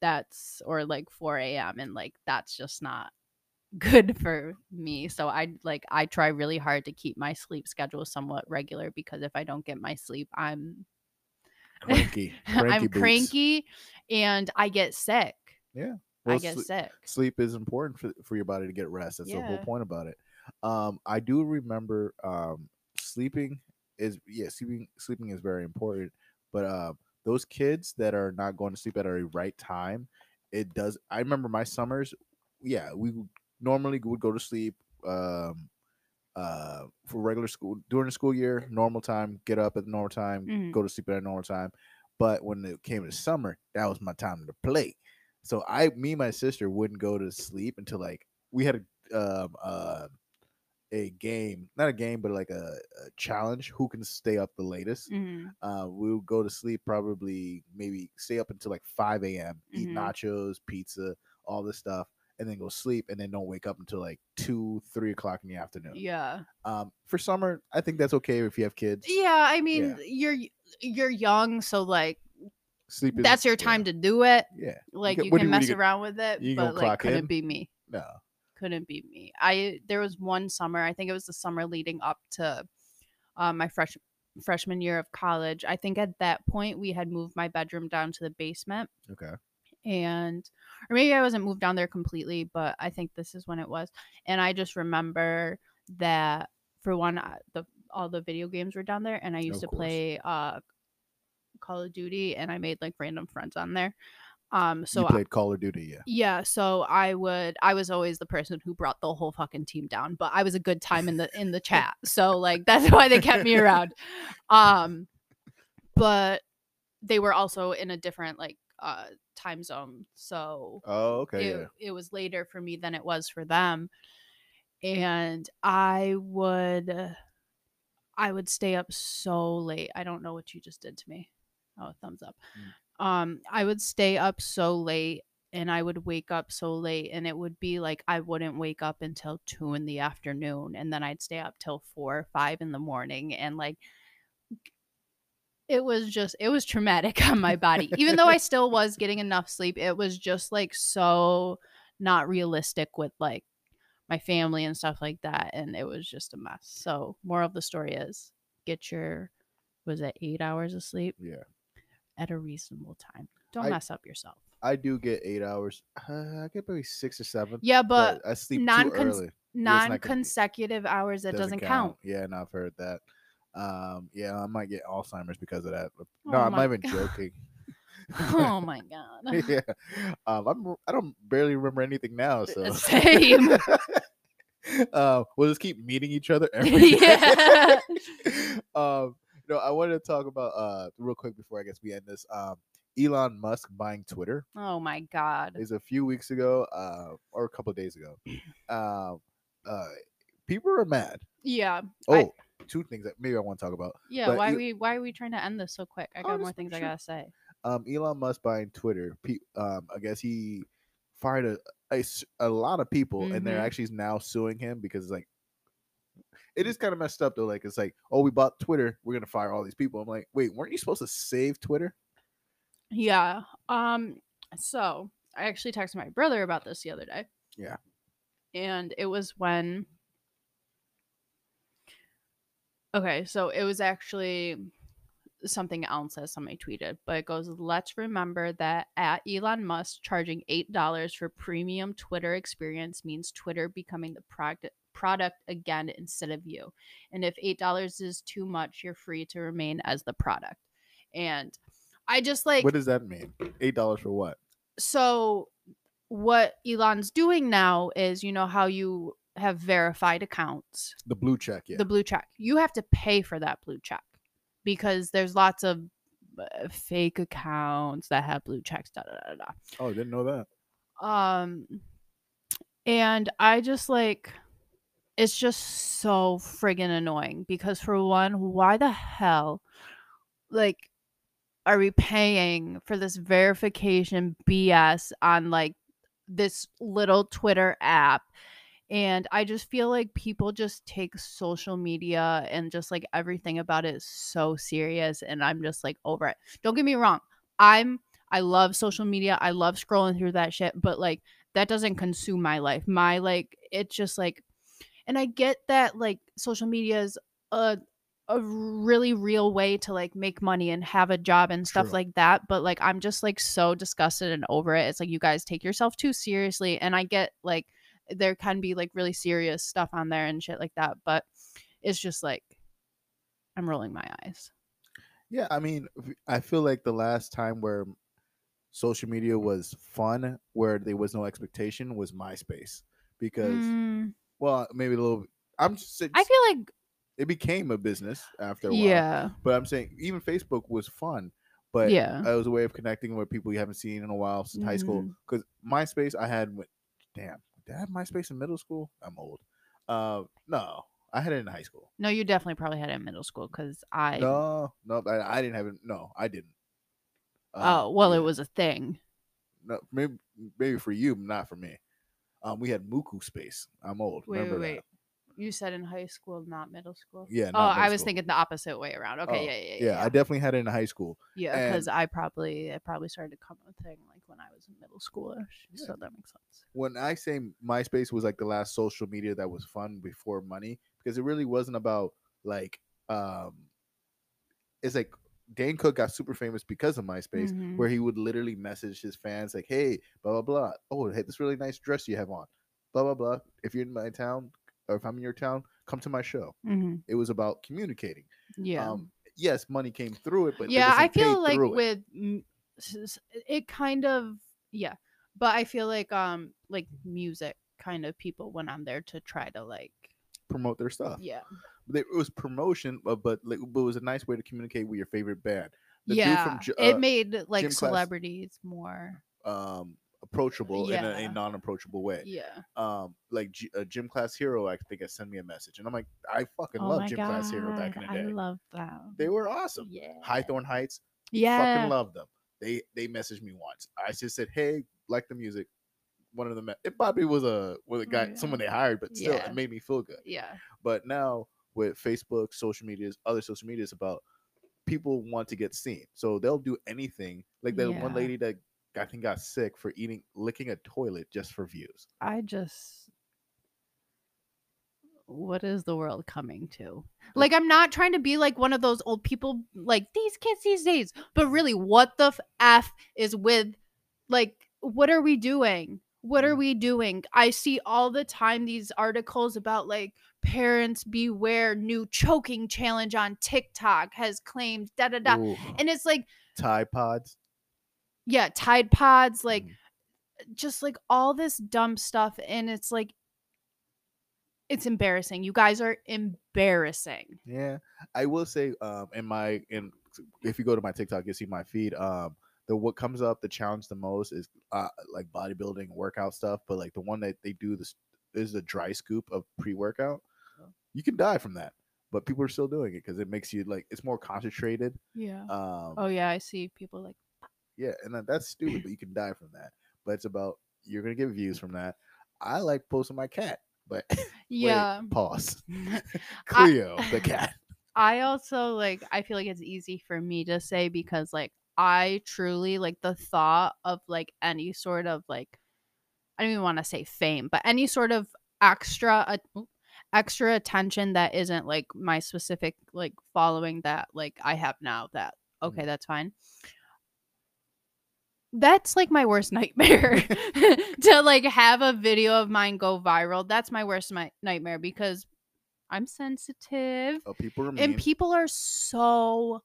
that's or like 4 a.m and like that's just not (laughs) good for me so I like I try really hard to keep my sleep schedule somewhat regular because if I don't get my sleep I'm Cranky, (laughs) cranky I'm boots. cranky and I get sick Yeah. I get sle- sick sleep is important for, for your body to get rest. That's the whole point about it. Um, I do remember um, sleeping is yeah sleeping sleeping is very important. But uh, those kids that are not going to sleep at a right time, it does. I remember my summers. Yeah, we normally would go to sleep um, uh, for regular school during the school year, normal time, get up at the normal time, Mhm. go to sleep at a normal time. But when it came to summer, that was my time to play. So I, me, and my sister wouldn't go to sleep until like we had a um, uh, a game, not a game, but like a, a challenge. Who can stay up the latest? Mhm. Uh, we would go to sleep probably maybe stay up until like five a.m. Eat Mhm. nachos, pizza, all this stuff, and then go sleep, and then don't wake up until like two, three o'clock in the afternoon. yeah Um, for summer, I think that's okay if you have kids. Yeah, I mean, Yeah. you're you're young, so like Sleep. Is, that's your yeah, time to do it. Yeah. Like can- you can do- mess you around with it, you but like couldn't in? be me. No. Couldn't be me. I there was one summer, I think it was the summer leading up to um, my fresh freshman year of college. I think at that point we had moved my bedroom down to the basement Okay. and or maybe I wasn't moved down there completely, but I think this is when it was. And I just remember that for one, uh, the all the video games were down there, and I used to play uh, Call of Duty, and I made like random friends on there. Um, so you I- played Call of Duty, yeah. yeah, so I would I was always the person who brought the whole fucking team down, but I was a good time in the in the (laughs) chat. So like that's why they kept me around. (laughs) Um but they were also in a different like uh time zone. So Oh, okay. it, yeah. it was later for me than it was for them. And I would I would stay up so late. I don't know what you just did to me. Oh, thumbs up. Um, I would stay up so late and I would wake up so late and it would be like I wouldn't wake up until two in the afternoon and then I'd stay up till four or five in the morning and like it was just it was traumatic (laughs) on my body. Even though I still was getting enough sleep, it was just like so not realistic with like my family and stuff like that and it was just a mess. So, moral of the story is get your was it 8 hours of sleep Yeah. At a reasonable time. Don't I- mess up yourself. I do get eight hours. Uh, I get maybe six or seven. Yeah, but I sleep non-cons- too early. non gonna- consecutive hours that doesn't, count. Yeah, and I've heard that. Um, yeah, I might get Alzheimer's because of that. No, Oh I'm not even God. joking. (laughs) oh my (laughs) god. yeah, um, I'm. I don't barely remember anything now. So Same. (laughs) uh, we'll just keep meeting each other every day. Yeah. um, no, I wanted to talk about uh real quick before I guess we end this. Um, Elon Musk buying Twitter Oh my god. is a few weeks ago, uh, or a couple of days ago. (clears throat) Um, uh, people are mad. Yeah. Oh, I- two things that maybe I want to talk about. Yeah, But why we why are we trying to end this so quick? I Oh, got just more things I gotta say. um, Elon Musk buying Twitter. Pe- um, I guess he fired a a, a lot of people, and they're Mhm. actually now suing him because it's like it is kind of messed up though. Like it's like, oh, we bought Twitter, we're gonna fire all these people. I'm like, wait, weren't you supposed to save Twitter? Yeah. Um so I actually texted my brother about this the other day. Yeah. And it was when Okay, so it was actually something else that somebody tweeted, but it goes, let's remember that at Elon Musk charging eight dollars for premium Twitter experience means Twitter becoming the product product again instead of you. And if eight dollars is too much, you're free to remain as the product. And I just like what does that mean? Eight dollars for what? so what Elon's doing now is you know how you have verified accounts, The blue check, yeah. the blue check. You have to pay for that blue check because there's lots of uh, fake accounts that have blue checks. Da, da, da, da, oh, I didn't know that. Um, and I just like it's just so friggin' annoying because for one, why the hell, like, are we paying for this verification BS on like this little Twitter app? And I just feel like people just take social media and just like everything about it is so serious. And I'm just like over it. Don't get me wrong. I'm, I love social media. I love scrolling through that shit, but like that doesn't consume my life. My like, it's just like, and I get that like social media is a, a really real way to like make money and have a job and stuff True. like that. But like, I'm just like so disgusted and over it. It's like, you guys take yourself too seriously. And I get like, there can be like really serious stuff on there and shit like that but it's just like i'm rolling my eyes Yeah, I mean, i feel like the last time where social media was fun, where there was no expectation, was MySpace. Because, Mm, well, maybe a little. I'm just. i feel like it became a business after a while. yeah But I'm saying even Facebook was fun, but Yeah. it was a way of connecting with people you haven't seen in a while since high school. Because MySpace, I had. With, damn, did I have MySpace in middle school? I'm old. Uh, no, I had it in high school. no you definitely probably had it in middle school because i No, no, I, I didn't have it. No, I didn't. Um, oh well yeah. it was a thing no, maybe maybe for you, not for me. Um, we had Muku space. I'm old. wait Remember wait that? wait you said in high school not middle school Yeah. oh i was school. thinking the opposite way around okay Oh, yeah, yeah yeah yeah, yeah I definitely had it in high school. yeah because i probably i probably started to come a thing like when i was in middle schoolish Yeah. so that makes sense when I say MySpace was like the last social media that was fun before money, because it really wasn't about like um it's like Dane Cook got super famous because of MySpace, Mhm. where he would literally message his fans like, "Hey, blah blah blah. Oh, hey, this really nice dress you have on. Blah blah blah. If you're in my town, or if I'm in your town, come to my show." hmm It was about communicating. yeah Um, yes, money came through it, but yeah i feel like it. with m- s- s- it kind of yeah but i feel like um like music kind of people went on there to try to like promote their stuff. yeah It was promotion, but but, like, but it was a nice way to communicate with your favorite band. The dude yeah from J- it uh, made like gym class- celebrities more um approachable in a, a non-approachable way. yeah Um, like G- a gym class hero, I think, has sent me a message, and I'm like, I fucking oh love gym god class hero back in the day. i love them they were awesome. yeah Hawthorne Heights, yeah fucking love them. They they messaged me once. I just said, hey, like the music. One of them, it probably was a was a guy, Yeah. someone they hired, but still, Yeah. it made me feel good. yeah But now with Facebook, social medias, other social medias, about people want to get seen, so they'll do anything. Like that one lady that I think got sick for eating, licking a toilet just for views. i just what is the world coming to? Like i'm not trying to be like one of those old people like these kids these days. But really what the f, f is with like what are we doing what are we doing i see all the time these articles about like parents beware new choking challenge on tiktok has claimed da da da Ooh, and it's like Tide Pods. yeah tide pods like Mm. just like all this dumb stuff and it's like it's embarrassing you guys are embarrassing Yeah, I will say, um, in my in if you go to my TikTok, you see my feed. Um, the what comes up the challenge the most is uh like bodybuilding workout stuff, but like the one that they do this is the dry scoop of pre workout. Oh. You can die from that, but people are still doing it because it makes you like it's more concentrated. yeah Um, oh yeah i see people like yeah, and that, that's stupid, but you can die from that. But it's about you're gonna get views from that. I like posting my cat, but (laughs) wait, yeah pause. (laughs) (laughs) Cleo, the cat. I also like I feel like it's easy for me to say because like I truly like the thought of like any sort of like I don't even want to say fame, but any sort of extra uh, extra attention that isn't like my specific like following that like I have now that okay, that's fine. That's like my worst (laughs) nightmare (laughs) to like have a video of mine go viral. That's my worst mi- nightmare because I'm sensitive Oh, people and people are so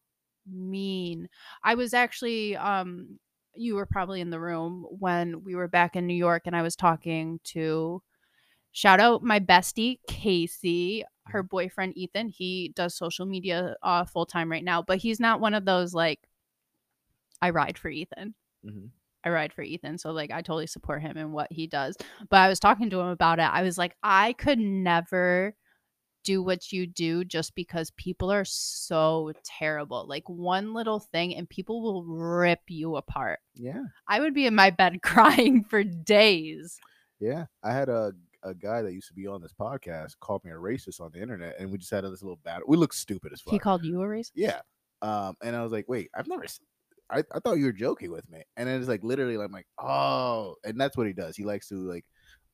mean i was actually um you were probably in the room when we were back in New York and I was talking to shout out my bestie Casey, her boyfriend Ethan. He does social media uh, full time right now, but he's not one of those like I ride for Ethan. Mhm. I ride for Ethan, so like I totally support him and what he does. But I was talking to him about it. I was like, I could never do what you do just because people are so terrible. Like one little thing and people will rip you apart. Yeah. I would be in my bed (laughs) crying for days. Yeah. I had a a guy that used to be on this podcast called me a racist on the internet, and we just had this little battle. We look stupid as fuck. He called you a racist? Yeah. Um, and I was like, wait, I've never. I, I thought you were joking with me, and then it's like literally, I'm like, oh, and that's what he does. He likes to like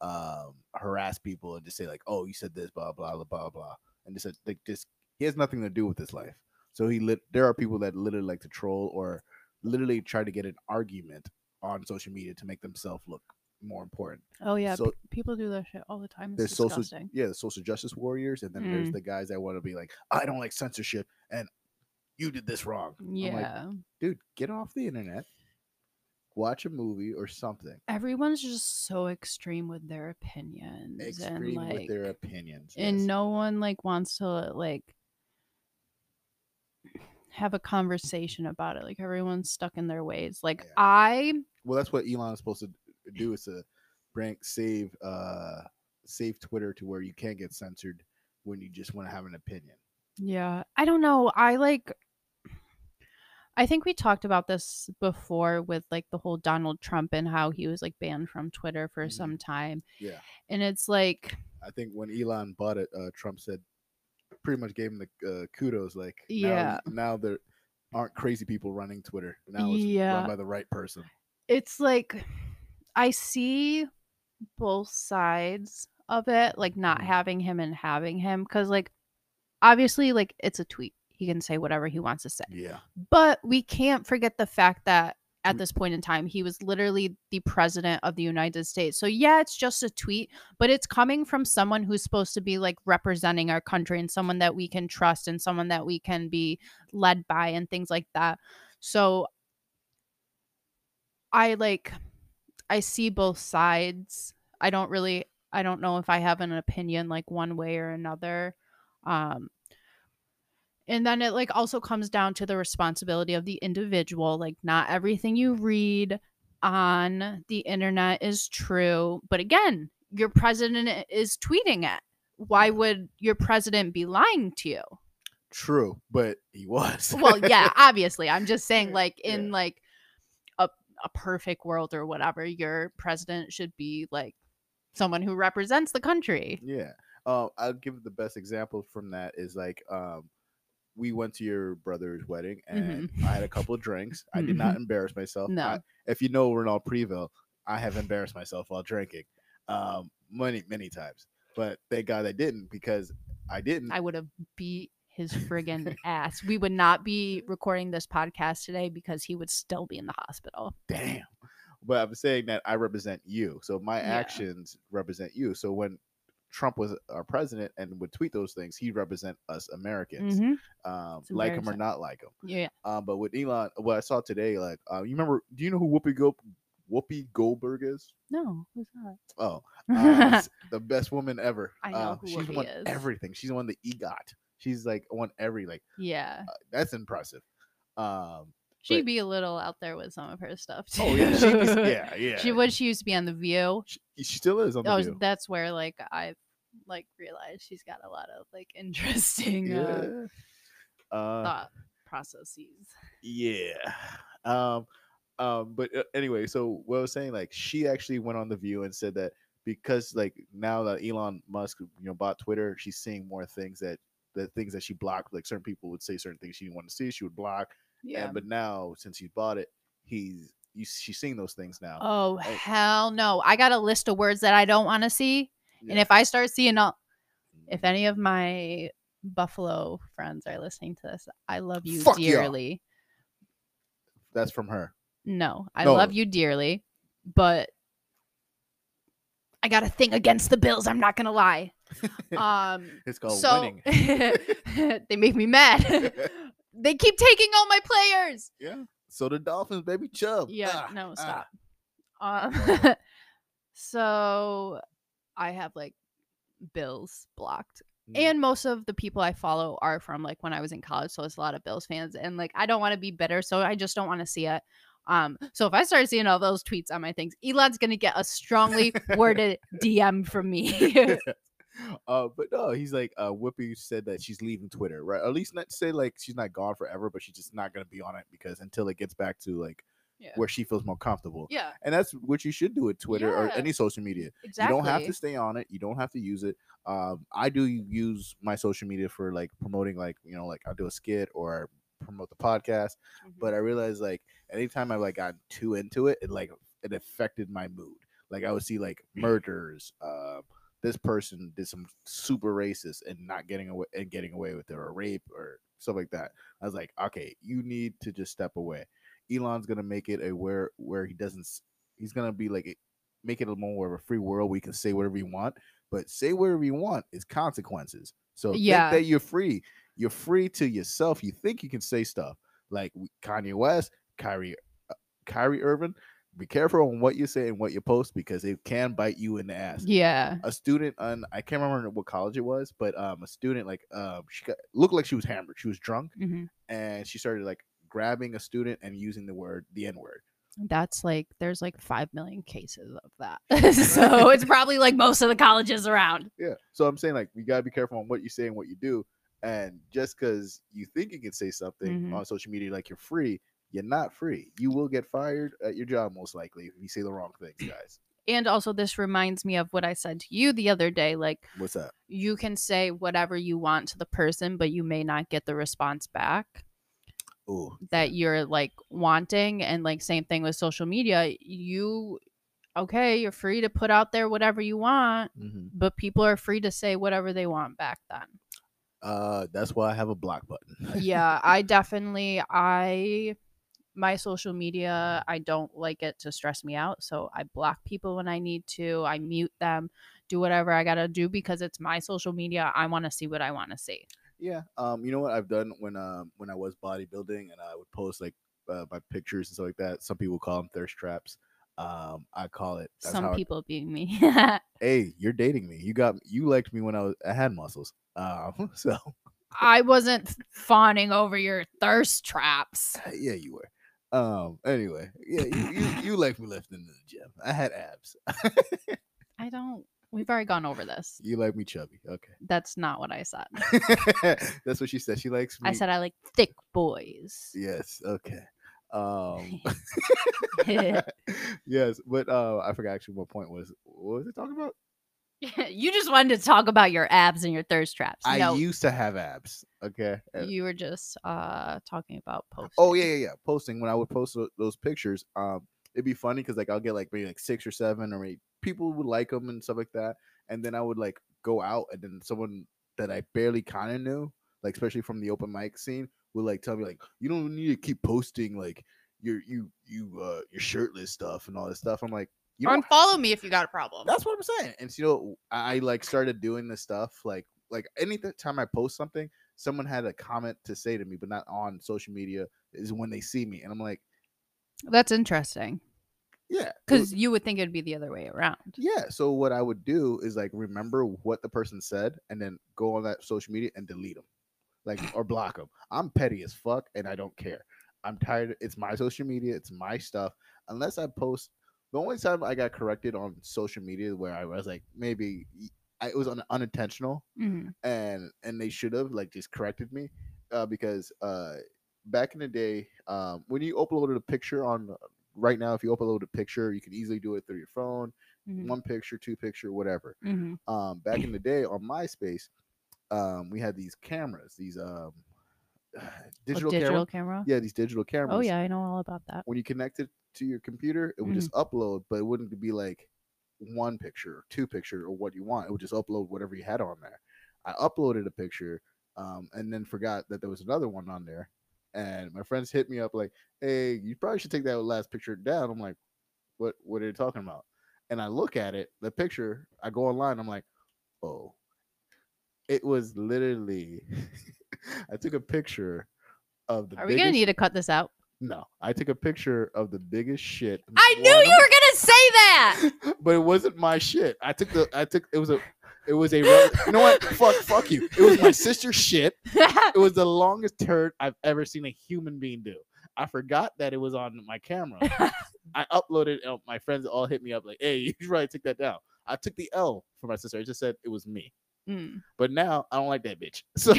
um harass people and just say like, oh, you said this, blah blah blah blah blah, and just like just he has nothing to do with his life. So he lit. There are people that literally like to troll or literally try to get an argument on social media to make themselves look more important. Oh yeah, So- pe- people do that shit all the time. It's There's social, yeah, the social justice warriors, and then there's Mm. the guys that want to be like, I don't like censorship, and you did this wrong. I'm like, Yeah. dude, get off the internet, watch a movie or something. Everyone's just so extreme with their opinions and Extreme like with their opinions. and yes. no one like wants to like have a conversation about it. Like everyone's stuck in their ways. Like Yeah. I well, that's what Elon is supposed to do is to bring save uh save Twitter to where you can't get censored when you just want to have an opinion. yeah, I don't know. I like I think we talked about this before with like the whole Donald Trump and how he was like banned from Twitter for Mhm. some time. Yeah, And it's like I think when Elon bought it, uh, Trump said pretty much gave him the uh, kudos. Like, Yeah. now there aren't crazy people running Twitter. Now it's Yeah. run by the right person. it's like I see both sides of it, like not Mhm. having him and having him, because like obviously, like it's a tweet. He can say whatever he wants to say. Yeah, But we can't forget the fact that at this point in time, he was literally the president of the United States. So, yeah, it's just a tweet, but it's coming from someone who's supposed to be like representing our country and someone that we can trust and someone that we can be led by and things like that. So, I like, I see both sides. I don't really, I don't know if I have an opinion like one way or another. Um, and then it like also comes down to the responsibility of the individual like not everything you read on the internet is true but again your president is tweeting it why would your president be lying to you true, but he was. well yeah (laughs) obviously i'm just saying like in Yeah. like a, a perfect world or whatever your president should be like someone who represents the country Yeah. Uh, I'll give the best example from that is like um, we went to your brother's wedding and I had a couple of drinks. I did not embarrass myself. No. I- if you know Renald Previl, I have embarrassed myself while drinking um, many, many times. But thank God I didn't because I didn't. I would have beat his friggin' (laughs) ass. We would not be recording this podcast today because he would still be in the hospital. Damn. But I'm saying that I represent you. So my Yeah. actions represent you. So when Trump was our president and would tweet those things, he'd represent us Americans. Mhm. Um, like him or not like him. Yeah. Um, but with Elon, what I saw today, like, uh, you remember? Do you know who Whoopi Go Whoopi Goldberg is? No, who's that? Oh, uh, (laughs) the best woman ever. I know Uh, who she's Whoopi won is. everything. She's won the EGOT. She's like won every like. yeah. Uh, that's impressive. Um. She'd but- be a little out there with some of her stuff too. Oh yeah. (laughs) She, yeah. Yeah. She would she used to be on the View. She, she still is on the Oh, View. that's where like I've like realized she's got a lot of like (laughs) interesting uh, Uh, thought processes. Yeah. Um um but uh, anyway, so what I was saying like she actually went on the view and said that because like now that Elon Musk you know bought Twitter, she's seeing more things that the things that she blocked like certain people would say certain things she didn't want to see, she would block. Yeah. And but now since he's bought it, he's you, she's seeing those things now. oh and- hell no! I got a list of words that I don't want to see, and if I start seeing all, if any of my Buffalo friends are listening to this, I love you Fuck dearly. that's from her. No, I No. love you dearly, but I got a thing against the Bills. I'm not gonna lie. (laughs) Um, It's called so winning. (laughs) they make me mad. (laughs) they keep taking all my players. yeah. So the Dolphins, baby, chub. Yeah, Ah, no, ah. stop. Um, (laughs) so I have like Bills blocked. Mm. And most of the people I follow are from like when I was in college, so it's a lot of Bills fans. And like I don't want to be bitter, so I just don't want to see it. Um, so if I start seeing all those tweets on my things, Elon's gonna get a strongly (laughs) worded DM from me. (laughs) uh, but no, he's like, uh, Whoopi said that she's leaving Twitter, right? At least not to say like she's not gone forever, but she's just not gonna be on it because until it gets back to like Yeah. where she feels more comfortable. yeah, And that's what you should do with Twitter or any social media. exactly. You don't have to stay on it. You don't have to use it. Um, I do use my social media for like promoting, like you know, like I'll do a skit or promote the podcast. Mhm. But I realized like anytime I like got too into it, it like it affected my mood. Like I would see like murders. Um, this person did some super racist and not getting away and getting away with it, or rape or stuff like that. I was like, okay, you need to just step away. Elon's gonna make it a where where he doesn't. He's gonna be like make it a more of a free world where you can say whatever you want, but say whatever you want is consequences. So Yeah. think that you're free. You're free to yourself. You think you can say stuff like Kanye West, Kyrie, uh, Kyrie Irving. Be careful on what you say and what you post because it can bite you in the ass. Yeah. A student on I can't remember what college it was, but um, a student like um, she got looked like she was hammered. She was drunk hmm and she started like grabbing a student and using the word the N word. That's like there's like five million cases of that. (laughs) so it's probably like most of the colleges around. Yeah. So I'm saying like we gotta be careful on what you say and what you do. And just because you think you can say something Mhm. on social media like you're free, you're not free. You will get fired at your job most likely if you say the wrong things, (clears throat) guys. And also this reminds me of what I said to you the other day. Like What's that? you can say whatever you want to the person, but you may not get the response back Oh, that you're like wanting. And like same thing with social media. You okay, you're free to put out there whatever you want, hmm but people are free to say whatever they want back then. uh, that's why I have a block button. yeah, I (laughs) definitely I my social media, I don't like it to stress me out, so I block people when I need to. I mute them, do whatever I got to do because it's my social media. I want to see what I want to see. Yeah. Um, you know what I've done when um when I was bodybuilding and I would post like uh, my pictures and stuff like that. Some people call them thirst traps. Um, I call it. that's Some how I- people being me. (laughs) hey, you're dating me. You got you liked me when I was I had muscles. Um, (laughs) so I wasn't fawning over your thirst traps. yeah, you were. Um, anyway, yeah, you you, (laughs) you liked me lifting in the gym. I had abs. I don't We've already gone over this. you like me chubby. Okay. That's not what I said. (laughs) That's what she said. She likes me. I said I like thick boys. yes. Okay. Um (laughs) yes, but uh I forgot actually what point was what was it talking about? (laughs) you just wanted to talk about your abs and your thirst traps. I no, used to have abs. Okay. You were just uh talking about posting. Oh yeah, yeah, yeah. Posting when I would post those pictures, um, it'd be funny because like I'll get like maybe like six or seven, or maybe people would like them and stuff like that, and then I would like go out, and then someone that I barely kind of knew, like especially from the open mic scene, would like tell me like you don't need to keep posting like your you you uh your shirtless stuff and all this stuff. I'm like, you don't Unfollow me if you got a problem. that's what I'm saying. And so, you know, I, I like started doing this stuff like like any time I post something, someone had a comment to say to me, but not on social media is when they see me, and I'm like, That's interesting yeah, because you would think it'd be the other way around. yeah. So what I would do is like remember what the person said, and then go on that social media and delete them, like (sighs) or block them. I'm petty as fuck, and I don't care. I'm tired. It's my social media. It's my stuff. Unless I post, the only time I got corrected on social media where I was like maybe I, it was un, unintentional Mhm. and and they should have like just corrected me uh, because uh, back in the day um, when you uploaded a picture on right now if you upload a picture you can easily do it through your phone Mhm. one picture two picture whatever Mhm. um, back in the day on myspace um, we had these cameras these um, (sighs) digital, digital camera camera. yeah these digital cameras Oh yeah, I know all about that. when you connect it to your computer, it would just upload, but it wouldn't be like one picture or two picture or what you want. It would just upload whatever you had on there. I uploaded a picture um, and then forgot that there was another one on there. And my friends hit me up like, "Hey, you probably should take that last picture down." I'm like, "What? What are you talking about?" And I look at it, the picture. I go online. I'm like, "Oh, it was literally." (laughs) I took a picture of the. Are we gonna need to cut this out? No, I took a picture of the biggest shit. I knew you were gonna say that. (laughs) but it wasn't my shit. I took the I took it was a it was a you know what? Fuck fuck you. It was my sister's shit. (laughs) It was the longest turd I've ever seen a human being do. I forgot that it was on my camera. (laughs) I uploaded it. My friends all hit me up like, "Hey, you should probably take that down." I took the L for my sister. I just said it was me. Mm. But now I don't like that bitch. So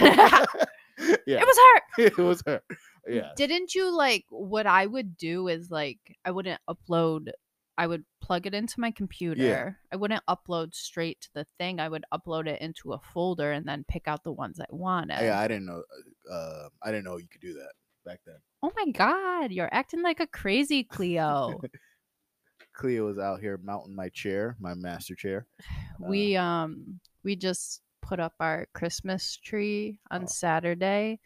(laughs) yeah, It was her. (laughs) it was her. Yeah. Didn't you like what I would do is like I wouldn't upload I would plug it into my computer. Yeah. I wouldn't upload straight to the thing. I would upload it into a folder and then pick out the ones I wanted. Yeah, I didn't know. Uh, I didn't know you could do that back then. Oh my god, you're acting like a crazy Cleo. (laughs) Cleo was out here mounting my chair, my master chair. (sighs) we um we just put up our Christmas tree on Oh. Saturday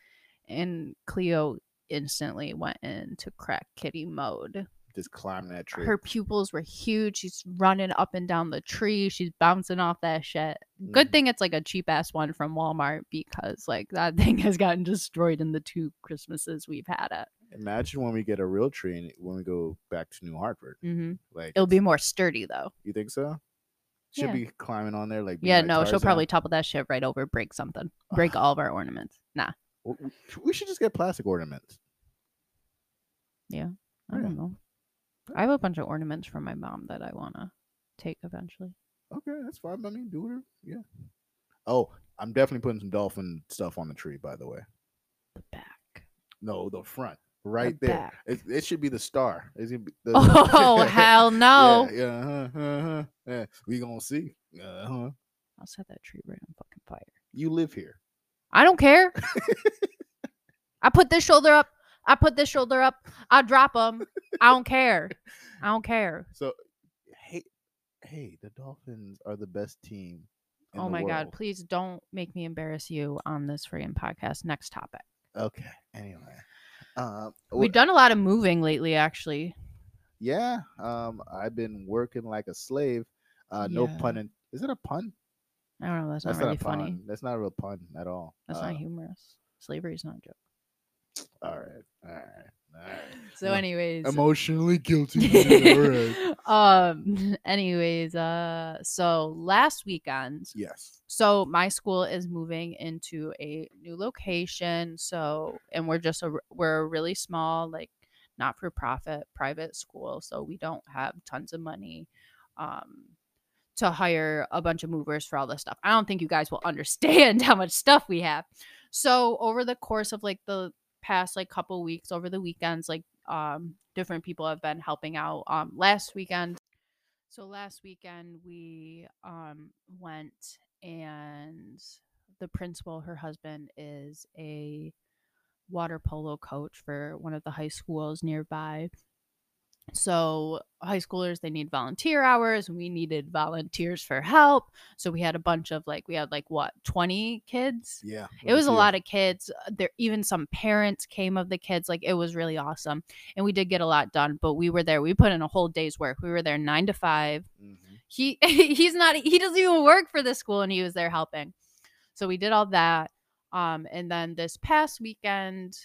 and Cleo instantly went into crack kitty mode. Just climbing that tree. Her pupils were huge. She's running up and down the tree. She's bouncing off that shit. Good Mhm. thing it's like a cheap ass one from Walmart because like that (laughs) thing has gotten destroyed in the two Christmases we've had it. Imagine when we get a real tree and when we go back to New Hartford. hmm Like It'll be more sturdy though. You think so? She'll Yeah. be climbing on there like. Yeah, like no, she'll probably topple that shit right over, break something, break (sighs) all of our ornaments. Nah, We should just get plastic ornaments. Yeah, I Yeah. don't know. I have a bunch of ornaments from my mom that I wanna take eventually. Okay, that's fine. I mean, do it. Yeah. Oh, I'm definitely putting some dolphin stuff on the tree. By the way, The back, no, the front, The right there. It, it should be the star. It's gonna be (laughs) the, Oh (laughs) hell no! Yeah, yeah, uh-huh, uh-huh, yeah. We gonna see. Uh-huh. I'll set that tree right on fucking fire. You live here. I don't care. (laughs) I put this shoulder up. I put this shoulder up. I drop them. I don't care. I don't care. So, hey, hey, the Dolphins are the best team. oh the my god! Please don't make me embarrass you on this friggin' podcast. Next topic. Okay. Anyway, um, We've done a lot of moving lately, actually. yeah. Um, I've been working like a slave. Uh, no Yeah. pun. In, is it a pun? I don't know. That's, not really a funny. pun. That's not a real pun at all. That's Uh, not humorous. Slavery is not a joke. All right. All right. Right. (laughs) So, anyways, Emotionally guilty. (laughs) um, (laughs) anyways, uh, so last weekend, Yes. so my school is moving into a new location. So, and we're just a we're a really small, like, not for profit private school. So we don't have tons of money, um, to hire a bunch of movers for all this stuff. I don't think you guys will understand how much stuff we have. So over the course of like the past like couple weeks, over the weekends, like um different people have been helping out. Um last weekend. So last weekend we um went and the principal, her husband, is a water polo coach for one of the high schools nearby. So high schoolers they need volunteer hours and we needed volunteers for help. So we had a bunch of like we had like what 20 kids Yeah. it was a lot of kids Uh, there even some parents came of the kids like it was really awesome and we did get a lot done but we were there we put in a whole day's work we were there nine to five hmm he (laughs) he's not he doesn't even work for the school and he was there helping so we did all that um and then this past weekend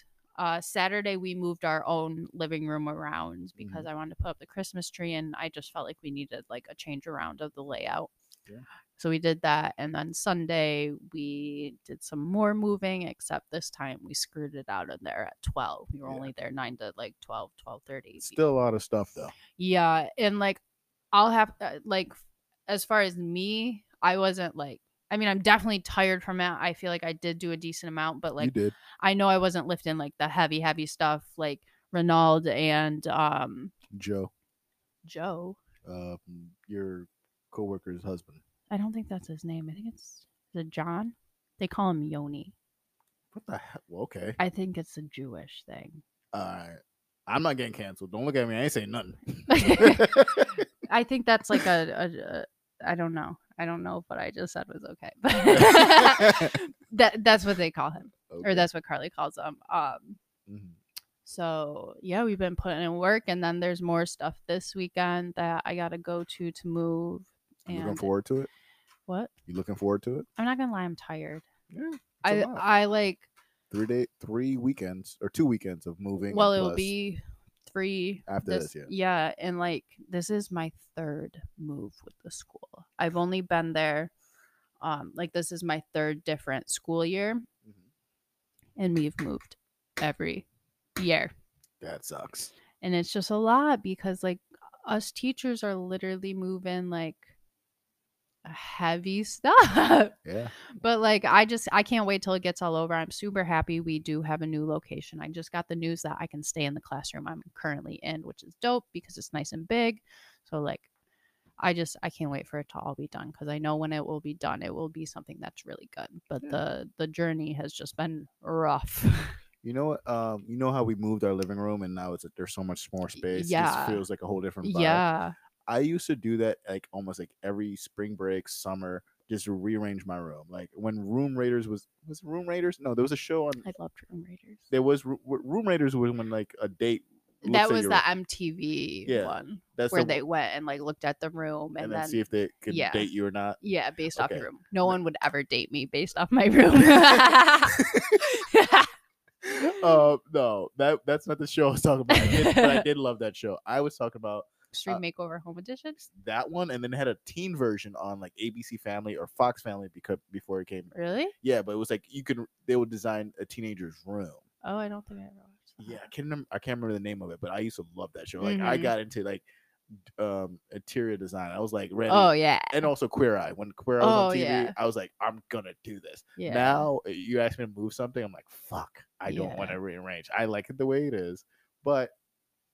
uh saturday we moved our own living room around because i wanted to put up the christmas tree and i just felt like we needed like a change around of the layout Yeah. so we did that and then sunday we did some more moving except this time we screwed it out in there at 12 we were Yeah. only there 9 to like 12 12 30 Still a lot of stuff though. yeah, and like I'll have uh, like as far as me, I wasn't like I mean, I'm definitely tired from it. I feel like I did do a decent amount, but like. I know I wasn't lifting like the heavy heavy stuff like Renald and um Joe, Joe. uh, your coworker's husband. I don't think that's his name. I think it's is it John. They call him Yoni. What the hell? Well, okay. I think it's a Jewish thing. All right. I'm not getting canceled. Don't look at me. I ain't saying nothing. (laughs) (laughs) I think that's like a, a, a I don't know. I don't know if what I just said was okay. But (laughs) (laughs) that that's what they call him. Okay. or that's what Carly calls him. Um, Mhm. so yeah, we've been putting in work, and then there's more stuff this weekend that I gotta go to to move. And looking forward to it? what? You looking forward to it? I'm not gonna lie, I'm tired. Yeah. I. I like three day, three weekends or two weekends of moving. Well, it will be three After this, yeah. Yeah, and like this is my third move with the school. I've only been there, um, like this is my third different school year, Mhm. and we've moved every year, that sucks. and it's just a lot because like us teachers are literally moving like heavy (laughs) stuff. Yeah, But like I just I can't wait till it gets all over. I'm super happy we do have a new location. I just got the news that I can stay in the classroom I'm currently in, which is dope because it's nice and big. So like I just I can't wait for it to all be done because I know when it will be done, it will be something that's really good. But Yeah. the the journey has just been rough. (laughs) you know what? Um, you know how we moved our living room and now it's that there's so much more space. It just yeah. feels like a whole different. Vibe. yeah. I used to do that like almost like every spring break, summer, just rearrange my room. Like when Room Raiders was was Room Raiders? No, there was a show on. I loved Room Raiders. There was Room Raiders was when like a date. That was the MTV Yeah, one that's where the, they went and like looked at the room and, and, then, then see if they could yeah. date you or not. Yeah, based off your room. No one would ever date me based off my (laughs) room. (laughs) uh no, that that's not the show I was talking about. I did, but I (laughs) did love that show. I was talking about Extreme Uh, Makeover Home Edition. that one, and then it had a teen version on like ABC Family or Fox Family because before it came. Really? Yeah, but it was like you could they would design a teenager's room. Oh, I don't think I ever watched that. Yeah, I can't remember. I can't remember the name of it, but I used to love that show. Like I Mhm. got into like um interior design. I was like ready. Oh yeah. and also Queer Eye. When Queer Eye was Oh, on TV, yeah. I was like, I'm gonna do this. Yeah. Now uh, you ask me to move something, I'm like, fuck, I don't want to rearrange. I like it the way it is, but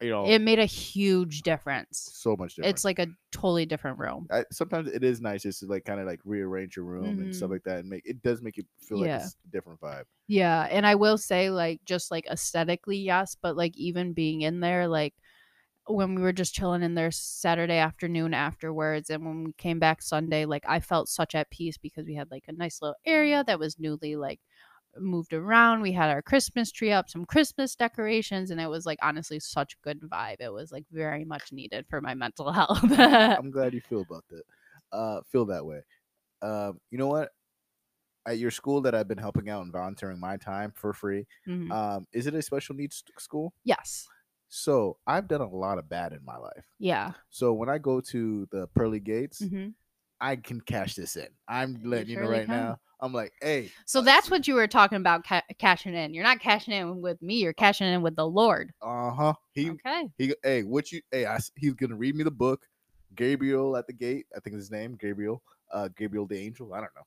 you know, it made a huge difference. so much different. It's like a totally different room. I, sometimes it is nice just to like kind of like rearrange your room and stuff Mhm. like that, and make it does make you feel like it's a different vibe. Yeah, and I will say like just like aesthetically, yes, but like even being in there like when we were just chilling in there Saturday afternoon afterwards and when we came back Sunday, like I felt such at peace because we had like a nice little area that was newly like moved around. We had our Christmas tree up, some Christmas decorations, and it was like honestly such a good vibe. It was like very much needed for my mental (laughs) health. I'm glad you feel about that. Uh, feel that way. Um, you know what? At your school that I've been helping out and volunteering my time for free, Mhm. um, is it a special needs school? yes. So I've done a lot of bad in my life. Yeah. So when I go to the pearly gates, Mhm. I can cash this in. I'm letting you know surely right can. now. I'm like, hey, So that's what you were talking about ca- cashing in. You're not cashing in with me. You're cashing in with the Lord. uh huh. He Okay. he. Hey, what you? Hey, I, he's gonna read me the book. Gabriel at the gate. I think his name. Gabriel. Uh, Gabriel the angel. I don't know.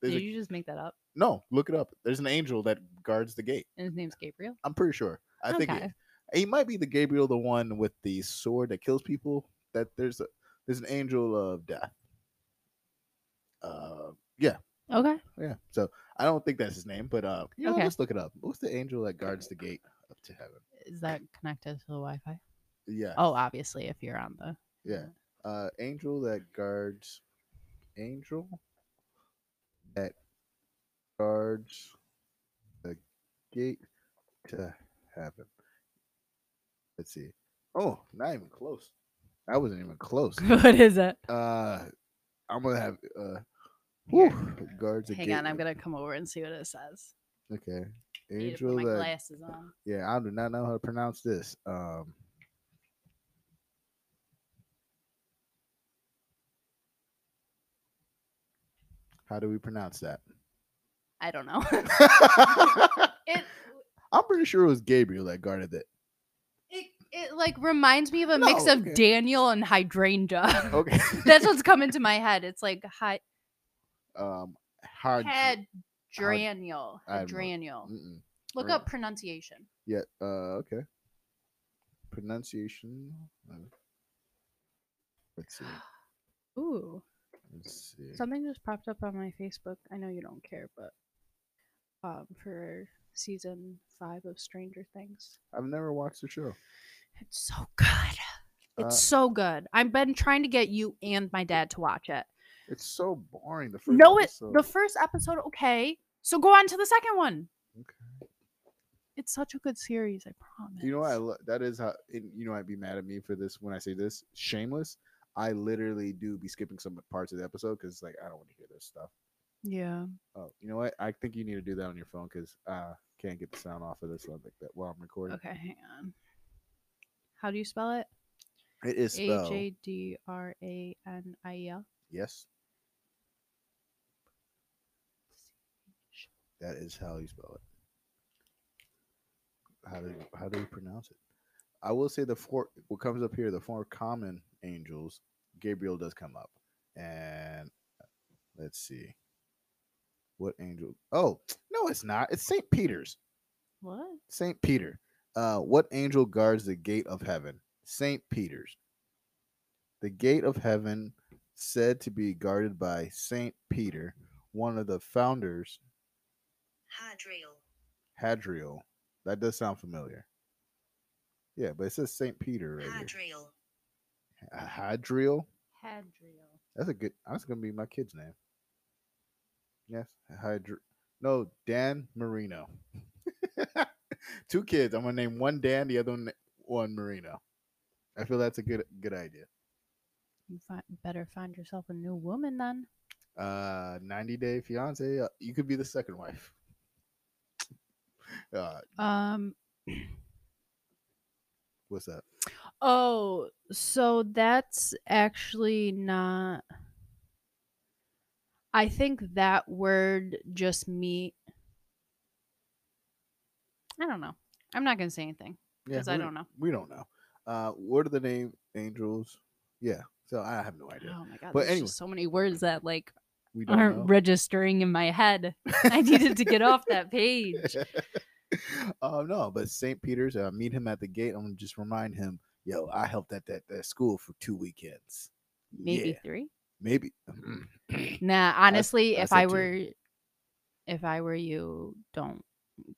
There's Did a, you just make that up? no, look it up. There's an angel that guards the gate. And his name's Gabriel. I'm pretty sure. I think Okay. it, he might be the Gabriel, the one with the sword that kills people. That there's a there's an angel of death. Uh, yeah, Okay. yeah. So I don't think that's his name, but uh, you know, Okay. let's look it up. What's the angel that guards the gate up to heaven? Is that connected to the Wi-Fi? Yeah. Oh, obviously, if you're on the. Yeah. Uh, angel that guards. Angel that guards the gate to heaven. Let's see. Oh, not even close. That wasn't even close. (laughs) what is it? Uh, I'm gonna have uh. Whew, guards Hang on, I'm gonna come over and see what it says. Okay. I need to Angel put my that. glasses on. Yeah, I do not know how to pronounce this. Um. How do we pronounce that? I don't know. (laughs) it, I'm pretty sure it was Gabriel that guarded it. it it like reminds me of a mix of okay. Daniel and hydrangea. Okay. (laughs) That's what's coming to my head. It's like hy- um hard. hydranial. I have no- Hydranial. Mm-mm. Look right. up pronunciation. Yeah. Uh. Okay. Pronunciation. uh, Let's see. (sighs) Ooh. Let's see. Something just popped up on my Facebook. I know you don't care, but um, for season five of Stranger Things, I've never watched the show. it's so good. It's Uh, so good. I've been trying to get you and my dad to watch it. It's so boring. The first No, it episode. the first episode okay. So go on to the second one. Okay. It's such a good series. I promise. You know what? I lo- that is how. And you know, I'd be mad at me for this when I say this. Shameless. I literally do be skipping some parts of the episode because, like, I don't want to hear this stuff. Yeah. Oh, you know what? I think you need to do that on your phone because uh can't get the sound off of this one like that while I'm recording. Okay, hang on. How do you spell it? It is A. J D R A N I E L. Yes, that is how you spell it. How do you, how do you pronounce it? I will say the four what comes up here, the four common angels, Gabriel does come up, and let's see, what angel? Oh no, it's not. It's Saint Peter's. What? Saint Peter. Uh, what angel guards the gate of heaven? Saint Peter's. The gate of heaven, said to be guarded by Saint Peter, one of the founders, Hadriel. Hadriel. That does sound familiar. Yeah, but it says Saint Peter right Hadriel. here. Hadriel. Hadriel. That's a good. That's gonna be my kid's name. Yes, Hydra. No, Dan Marino. (laughs) Two kids. I'm gonna name one Dan, the other one, one Marino. I feel that's a good good idea. You fi- better find yourself a new woman then. Uh, 90 Day Fiance. Uh, you could be the second wife. Uh, Um. what's that? Oh, so that's actually not. I think that word just me. I don't know. I'm not gonna say anything because I don't know. We don't know. Uh, what are the name angels? Yeah. So I have no idea. Oh my god! But anyway. just so many words that like We don't aren't know. registering in my head. I needed to get off that (laughs) page. Oh (laughs) no, but St. Peter's. Uh, meet him at the gate. I'm gonna just remind him. Yo, I helped at that, that school for two weekends. Maybe Yeah, three. maybe. (clears throat) Nah, honestly, I if I two. were, if I were you, don't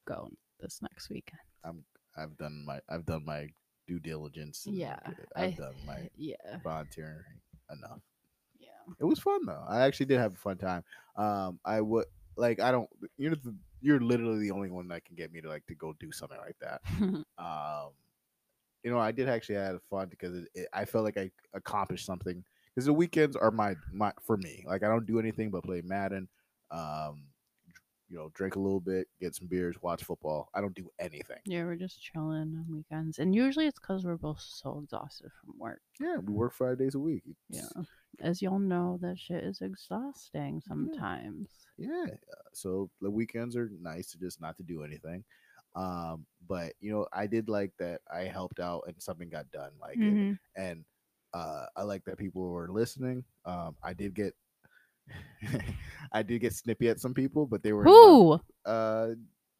go this next weekend. I'm. I've done my I've done my due diligence. Yeah, I've I- done my (laughs) Yeah, volunteering enough. yeah. It was fun though. I actually did have a fun time. Um, I would like I don't. you know the, you're literally the only one that can get me to like to go do something like that. (laughs) Um, you know, I did actually have fun because it, it, I felt like I accomplished something. Because the weekends are my my for me. Like I don't do anything but play Madden. Um, you know, drink a little bit, get some beers, watch football. I don't do anything. yeah, we're just chilling on weekends, and usually it's because we're both so exhausted from work. Yeah, we work five days a week. Yeah, It's- as y'all know, that shit is exhausting sometimes. yeah so the weekends are nice to just not to do anything um but you know i did like that i helped out and something got done like and, Mhm. and uh i like that people were listening um i did get (laughs) i did get snippy at some people but they were in my- Who? uh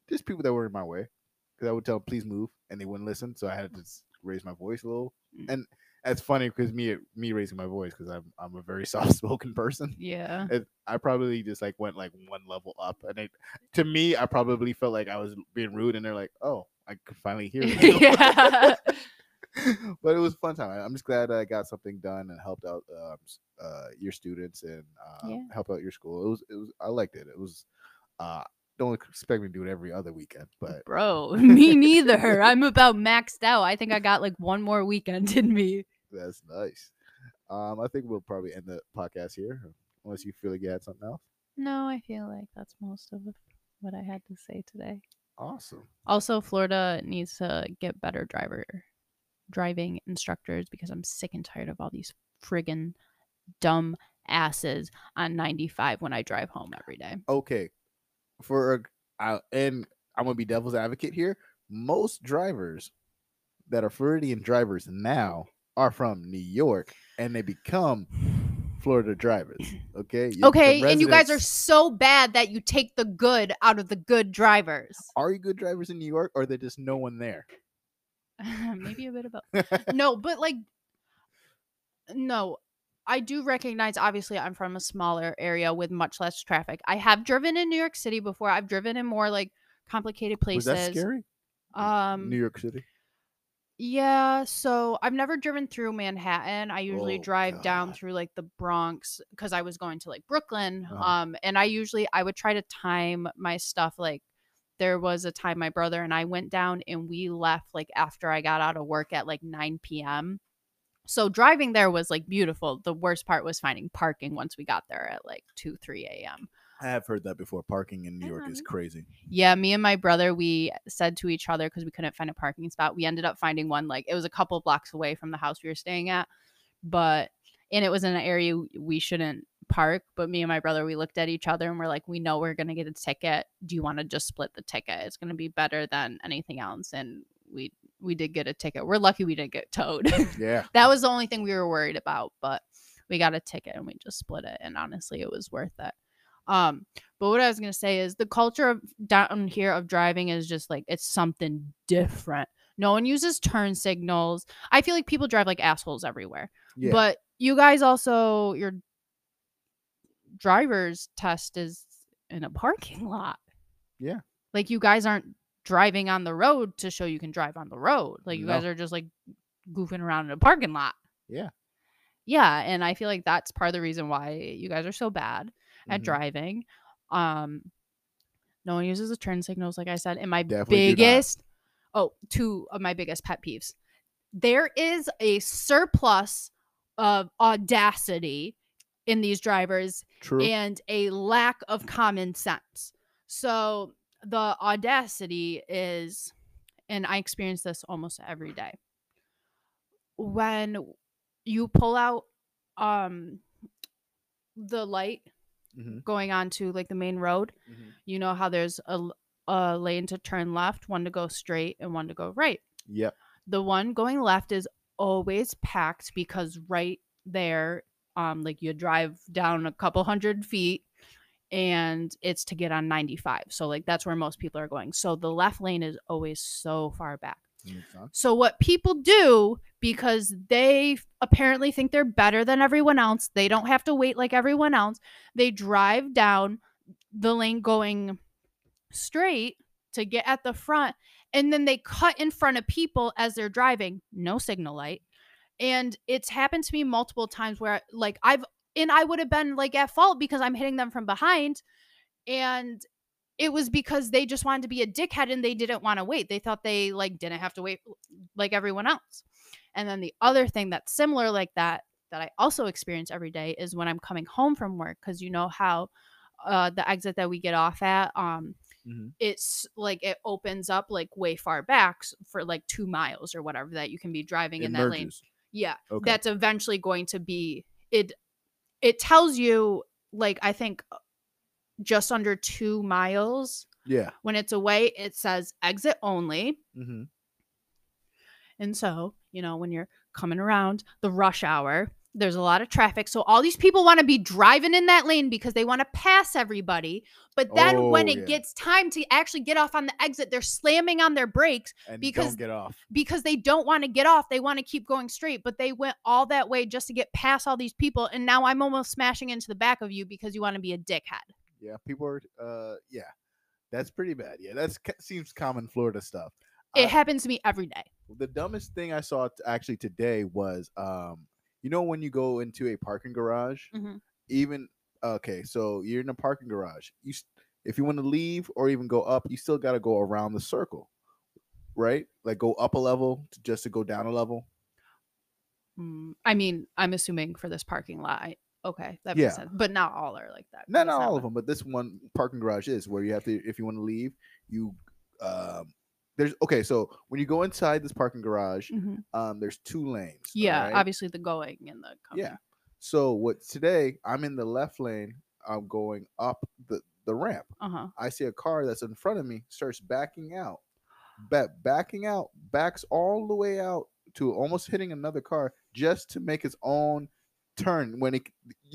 just people that were in my way because i would tell them please move and they wouldn't listen so i had to raise my voice a little Mm. and that's funny because me me raising my voice because i'm i'm a very (laughs) soft-spoken person Yeah. it, I probably just like went like one level up, and it to me, I probably felt like I was being rude, and they're like, "Oh, I could finally hear you." (laughs) yeah. (laughs) but it was a fun time. I'm just glad I got something done and helped out um, uh, your students and uh, Yeah. help out your school. It was it was I liked it. It was uh, don't expect me to do it every other weekend, but Bro, me neither. I'm about maxed out. I think I got like one more weekend in me. That's nice. Um, I think we'll probably end the podcast here, unless you feel like you had something else. No, I feel like that's most of what I had to say today. Awesome. Also, Florida needs to get better driver driving instructors because I'm sick and tired of all these friggin' dumb asses on 95 when I drive home every day. okay for and i'm gonna be devil's advocate here most drivers that are floridian drivers now are from new york and they become florida drivers (clears throat) okay You- the Okay, and you guys are so bad that you take the good out of the good drivers. are you good drivers in new york or there's just no one there (laughs) Maybe a bit of both. (laughs) no, but like, no, I do recognize. Obviously, I'm from a smaller area with much less traffic. I have driven in New York City before. I've driven in more like complicated was places. that scary Um, new york city yeah. So I've never driven through Manhattan. I usually Oh, drive down God. through like the Bronx because I was going to like Brooklyn. Uh-huh. Um, and I usually I would try to time my stuff like. There was a time my brother and I went down and we left like after I got out of work at like 9 p.m. So driving there was like beautiful. The worst part was finding parking once we got there at like 2, 3 a.m. I have heard that before. Parking in New York is Um, crazy. Yeah, me and my brother, we said to each other because we couldn't find a parking spot. We ended up finding one like it was a couple blocks away from the house we were staying at, but and it was in an area we shouldn't park. But me and my brother, we looked at each other and we're like, we know we're gonna get a ticket. Do you want to just split the ticket? It's gonna be better than anything else. And we we did get a ticket. We're lucky we didn't get towed. (laughs) Yeah. that was the only thing we were worried about but we got a ticket and we just split it and honestly it was worth it um but what i was going to say is the culture of down here of driving is just like it's something different no one uses turn signals i feel like people drive like assholes everywhere Yeah. but you guys also your driver's test is in a parking lot Yeah. like you guys aren't driving on the road to show you can drive on the road like you No. guys are just like goofing around in a parking lot Yeah. yeah and i feel like that's part of the reason why you guys are so bad at Mhm. driving um no one uses the turn signals like i said and my Definitely biggest oh two of my biggest pet peeves there is a surplus of audacity in these drivers True. and a lack of common sense. So the audacity is, and I experience this almost every day. When you pull out um the light Mhm. going onto like the main road, Mhm. you know how there's a, a lane to turn left, one to go straight, and one to go right Yep. the one going left is always packed because right there um like you drive down a couple hundred feet and it's to get on 95 so like that's where most people are going so the left lane is always so far back. So what people do because they apparently think they're better than everyone else, they don't have to wait like everyone else. They drive down the lane going straight to get at the front and then they cut in front of people as they're driving, no signal light. And it's happened to me multiple times where like I've and I would have been like at fault because I'm hitting them from behind and it was because they just wanted to be a dickhead and they didn't want to wait. They thought they like didn't have to wait like everyone else. And then the other thing that's similar like that that I also experience every day is when I'm coming home from work cuz you know how uh the exit that we get off at um Mhm. it's like it opens up like way far back for like 2 miles or whatever that you can be driving It in that lane. Yeah Okay. that's eventually going to be it it tells you like i think uh, just under two miles yeah. when it's away it says exit only hmm and so you know when you're coming around the rush hour there's a lot of traffic so all these people want to be driving in that lane because they want to pass everybody but then when Oh, it yeah. gets time to actually get off on the exit they're slamming on their brakes And Because- don't get off. because they don't want to get off. They want to keep going straight, but they went all that way just to get past all these people. And now I'm almost smashing into the back of you because you want to be a dickhead. Yeah. People are. Uh. Yeah. That's pretty bad. Yeah. That's ca- seems common Florida stuff. It Uh, happens to me every day. the dumbest thing I saw t- actually today was um you know when you go into a parking garage Mhm. even okay so you're in a parking garage you if you want to leave or even go up you still got to go around the circle right like go up a level to, just to go down a level Mm, I mean, I'm assuming for this parking lot. Okay, that Yeah. makes sense. But not all are like that. no not all of them but this one parking garage is where you have to if you want to leave you um there's okay so when you go inside this parking garage Mhm. um there's two lanes Yeah, alright? obviously the going and the coming. Yeah. So what today I'm in the left lane. I'm going up the the ramp. Uh huh. I see a car that's in front of me starts backing out. Ba- backing out, backs all the way out to almost hitting another car just to make his own turn. When it,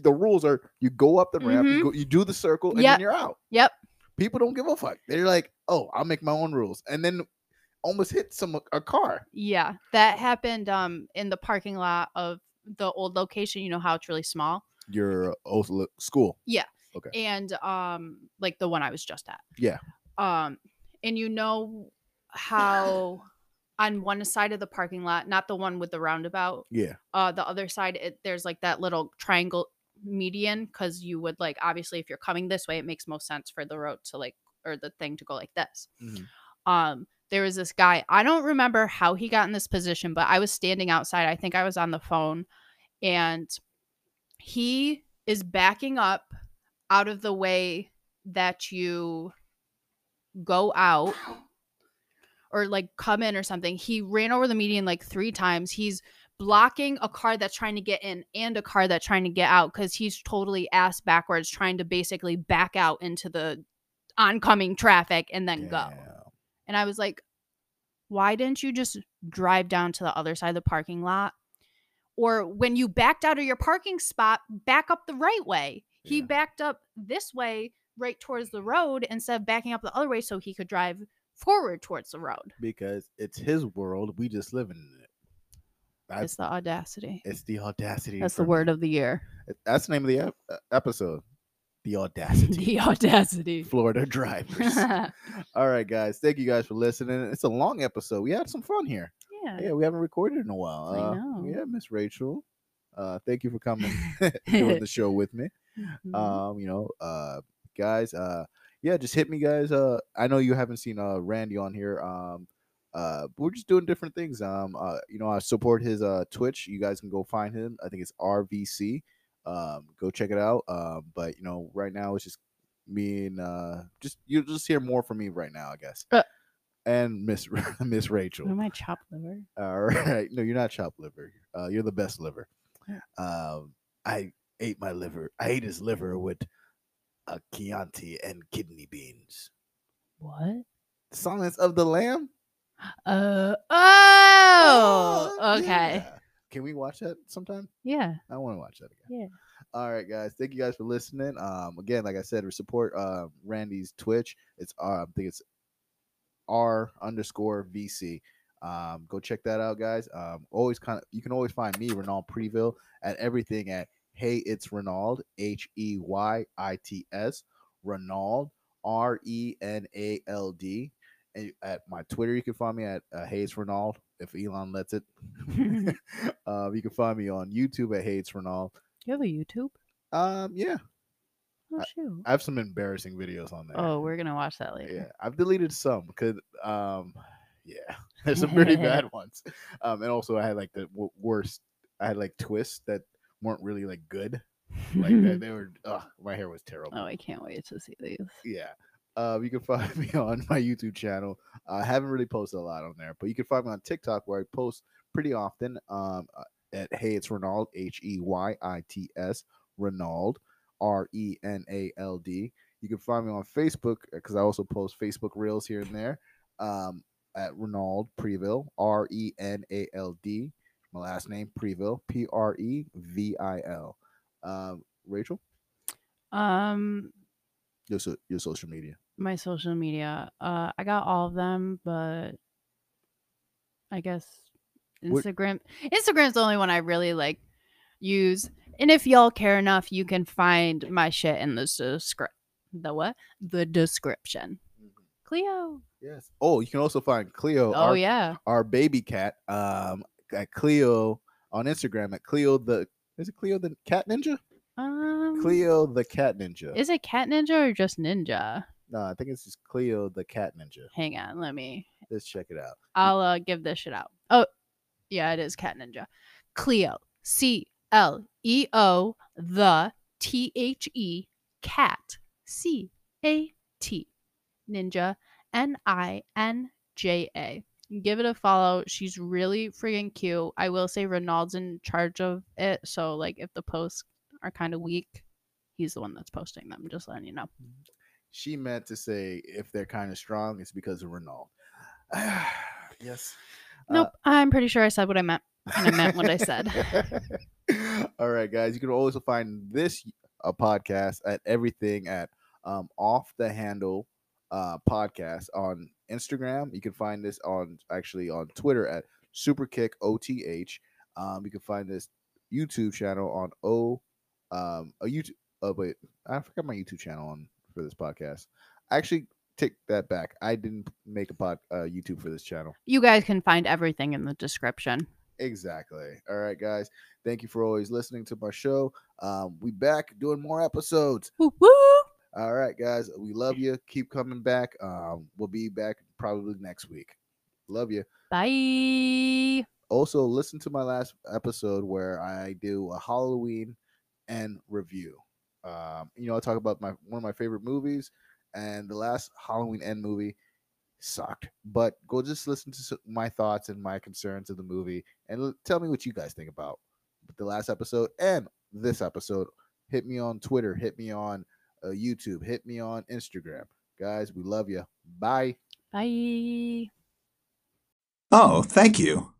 the rules are, you go up the ramp, you, Mhm. go, you do the circle, and Yep. then you're out. Yep. People don't give a fuck. They're like, oh, I'll make my own rules, and then almost hit some a car. Yeah, that happened um in the parking lot of the old location. You know how it's really small, Your old school. Yeah. Okay. And um like the one I was just at. Yeah. Um, and you know how on one side of the parking lot, not the one with the roundabout, Yeah. uh, the other side, it, there's like that little triangle median because you would like obviously if you're coming this way, it makes most sense for the road to like or the thing to go like this. Mhm. Um, there was this guy. I don't remember how he got in this position, but I was standing outside. I think I was on the phone, and he is backing up out of the way that you go out (coughs) or like come in or something. He ran over the median like three times. He's blocking a car that's trying to get in and a car that's trying to get out because he's totally ass backwards trying to basically back out into the oncoming traffic and then go. And I was like, why didn't you just drive down to the other side of the parking lot? Or when you backed out of your parking spot, back up the right way. He backed up this way, right towards the road, instead of backing up the other way so he could drive forward towards the road. Because it's his world. We just live in it. That's It's the audacity. it's the audacity. That's the word me. of the year. That's the name of the ep- uh, episode. The audacity. (laughs) the audacity. Florida (laughs) drivers. All right, guys. Thank you guys for listening. It's a long episode. We had some fun here. yeah. Yeah, we haven't recorded in a while. I Uh, know. Yeah, Miss Rachelle. Uh, thank you for coming (laughs) doing the show with me. Mhm. Um, you know, uh, guys. Uh, yeah, just hit me, guys. Uh, I know you haven't seen uh Randy on here. Um, uh, we're just doing different things. Um, uh, you know, I support his uh Twitch. You guys can go find him. I think it's RVC. Um, go check it out. Um, but you know, right now it's just me and uh, just you'll just hear more from me right now, I guess. Uh. and Miss (laughs) Miss Rachelle. Am I chopped liver? All (laughs) right. No, you're not chopped liver. Uh, you're the best liver. Um, I ate my liver. I ate his liver with a Chianti and kidney beans. What? Silence of the Lamb. Uh oh. Okay. yeah. Can we watch that sometime? Yeah. I want to watch that again. Yeah. All right, guys. Thank you guys for listening. Um, again, like I said, we support uh Randy's Twitch. It's uh, I think it's R underscore VC. Um, go check that out, guys. Um, always kind of you can always find me, Renald Previl, at everything at Hey It's Renald, H E Y I T S, Renald, R E N A L D. And at my Twitter, you can find me at uh, Hey It's Renald if Elon lets it. (laughs) (laughs) um, you can find me on YouTube at Hey It's Renald. You have a YouTube? Um, yeah, Oh I- shoot. I have some embarrassing videos on there. Oh, we're gonna watch that later. yeah, I've deleted some because, um, yeah, (laughs) there's some pretty bad ones. Um, and also I had like the w- worst. I had like twists that weren't really like good. Like that, (laughs) they were. Ugh, my hair was terrible. oh, I can't wait to see these. Yeah. Uh, you can find (laughs) me on my YouTube channel. I haven't really posted a lot on there, but you can find me on TikTok where I post pretty often. Um, uh, at Hey It's Renald, H E Y I T S, Renald, R E N A L D. You can find me on Facebook because I also post Facebook reels here and there. Um, at Renald Previl, R E N A L D. My last name Previl, P R E V I L. Um, Rachelle, Um, your so, your social media. my social media. Uh, I got all of them, but I guess What- Instagram. Instagram's the only one I really like use. And if y'all care enough, you can find my shit in the description. The what? The description. Cleo. Yes. Oh, you can also find Cleo, Oh our, yeah. our baby cat, um, at Cleo on Instagram at Cleo the is it Cleo the cat ninja? Um, Cleo the cat ninja. Is it cat ninja or just ninja? no, I think it's just Cleo the cat ninja. Hang on, let me. Let's check it out. I'll uh, give this shit out. Oh, yeah, it is Cat Ninja. Cleo. C L E O the T H E cat C A T Ninja N I N J A. Give it a follow. She's really freaking cute. I will say Renald's in charge of it, so like if the posts are kind of weak, he's the one that's posting them. Just letting you know. She meant to say if they're kind of strong, it's because of Renald. (sighs) yes. Uh, Nope, I'm pretty sure I said what I meant, and I meant what I said. (laughs) All right, guys. You can also find this uh, podcast at everything at um, off the handle uh, podcast on Instagram. You can find this on actually on Twitter at Superkick OTH. Um, you can find this YouTube channel on O um a YouTube. Oh wait, I forgot my YouTube channel on for this podcast. Actually, take that back. I didn't make a pod uh, YouTube for this channel. You guys can find everything in the description. Exactly. All right, guys. Thank you for always listening to my show. Um, we back doing more episodes. Woo woo! All right, guys. We love you. Keep coming back. Um, we'll be back probably next week. Love you. Bye. Also, listen to my last episode where I do a Halloween Ends review. Um, you know, I'll talk about my one of my favorite movies, and the last Halloween Ends movie sucked. But go just listen to my thoughts and my concerns of the movie, and l- tell me what you guys think about the last episode and this episode. Hit me on Twitter. Hit me on uh, YouTube. Hit me on Instagram. Guys, we love you. Bye. Bye. Oh, thank you.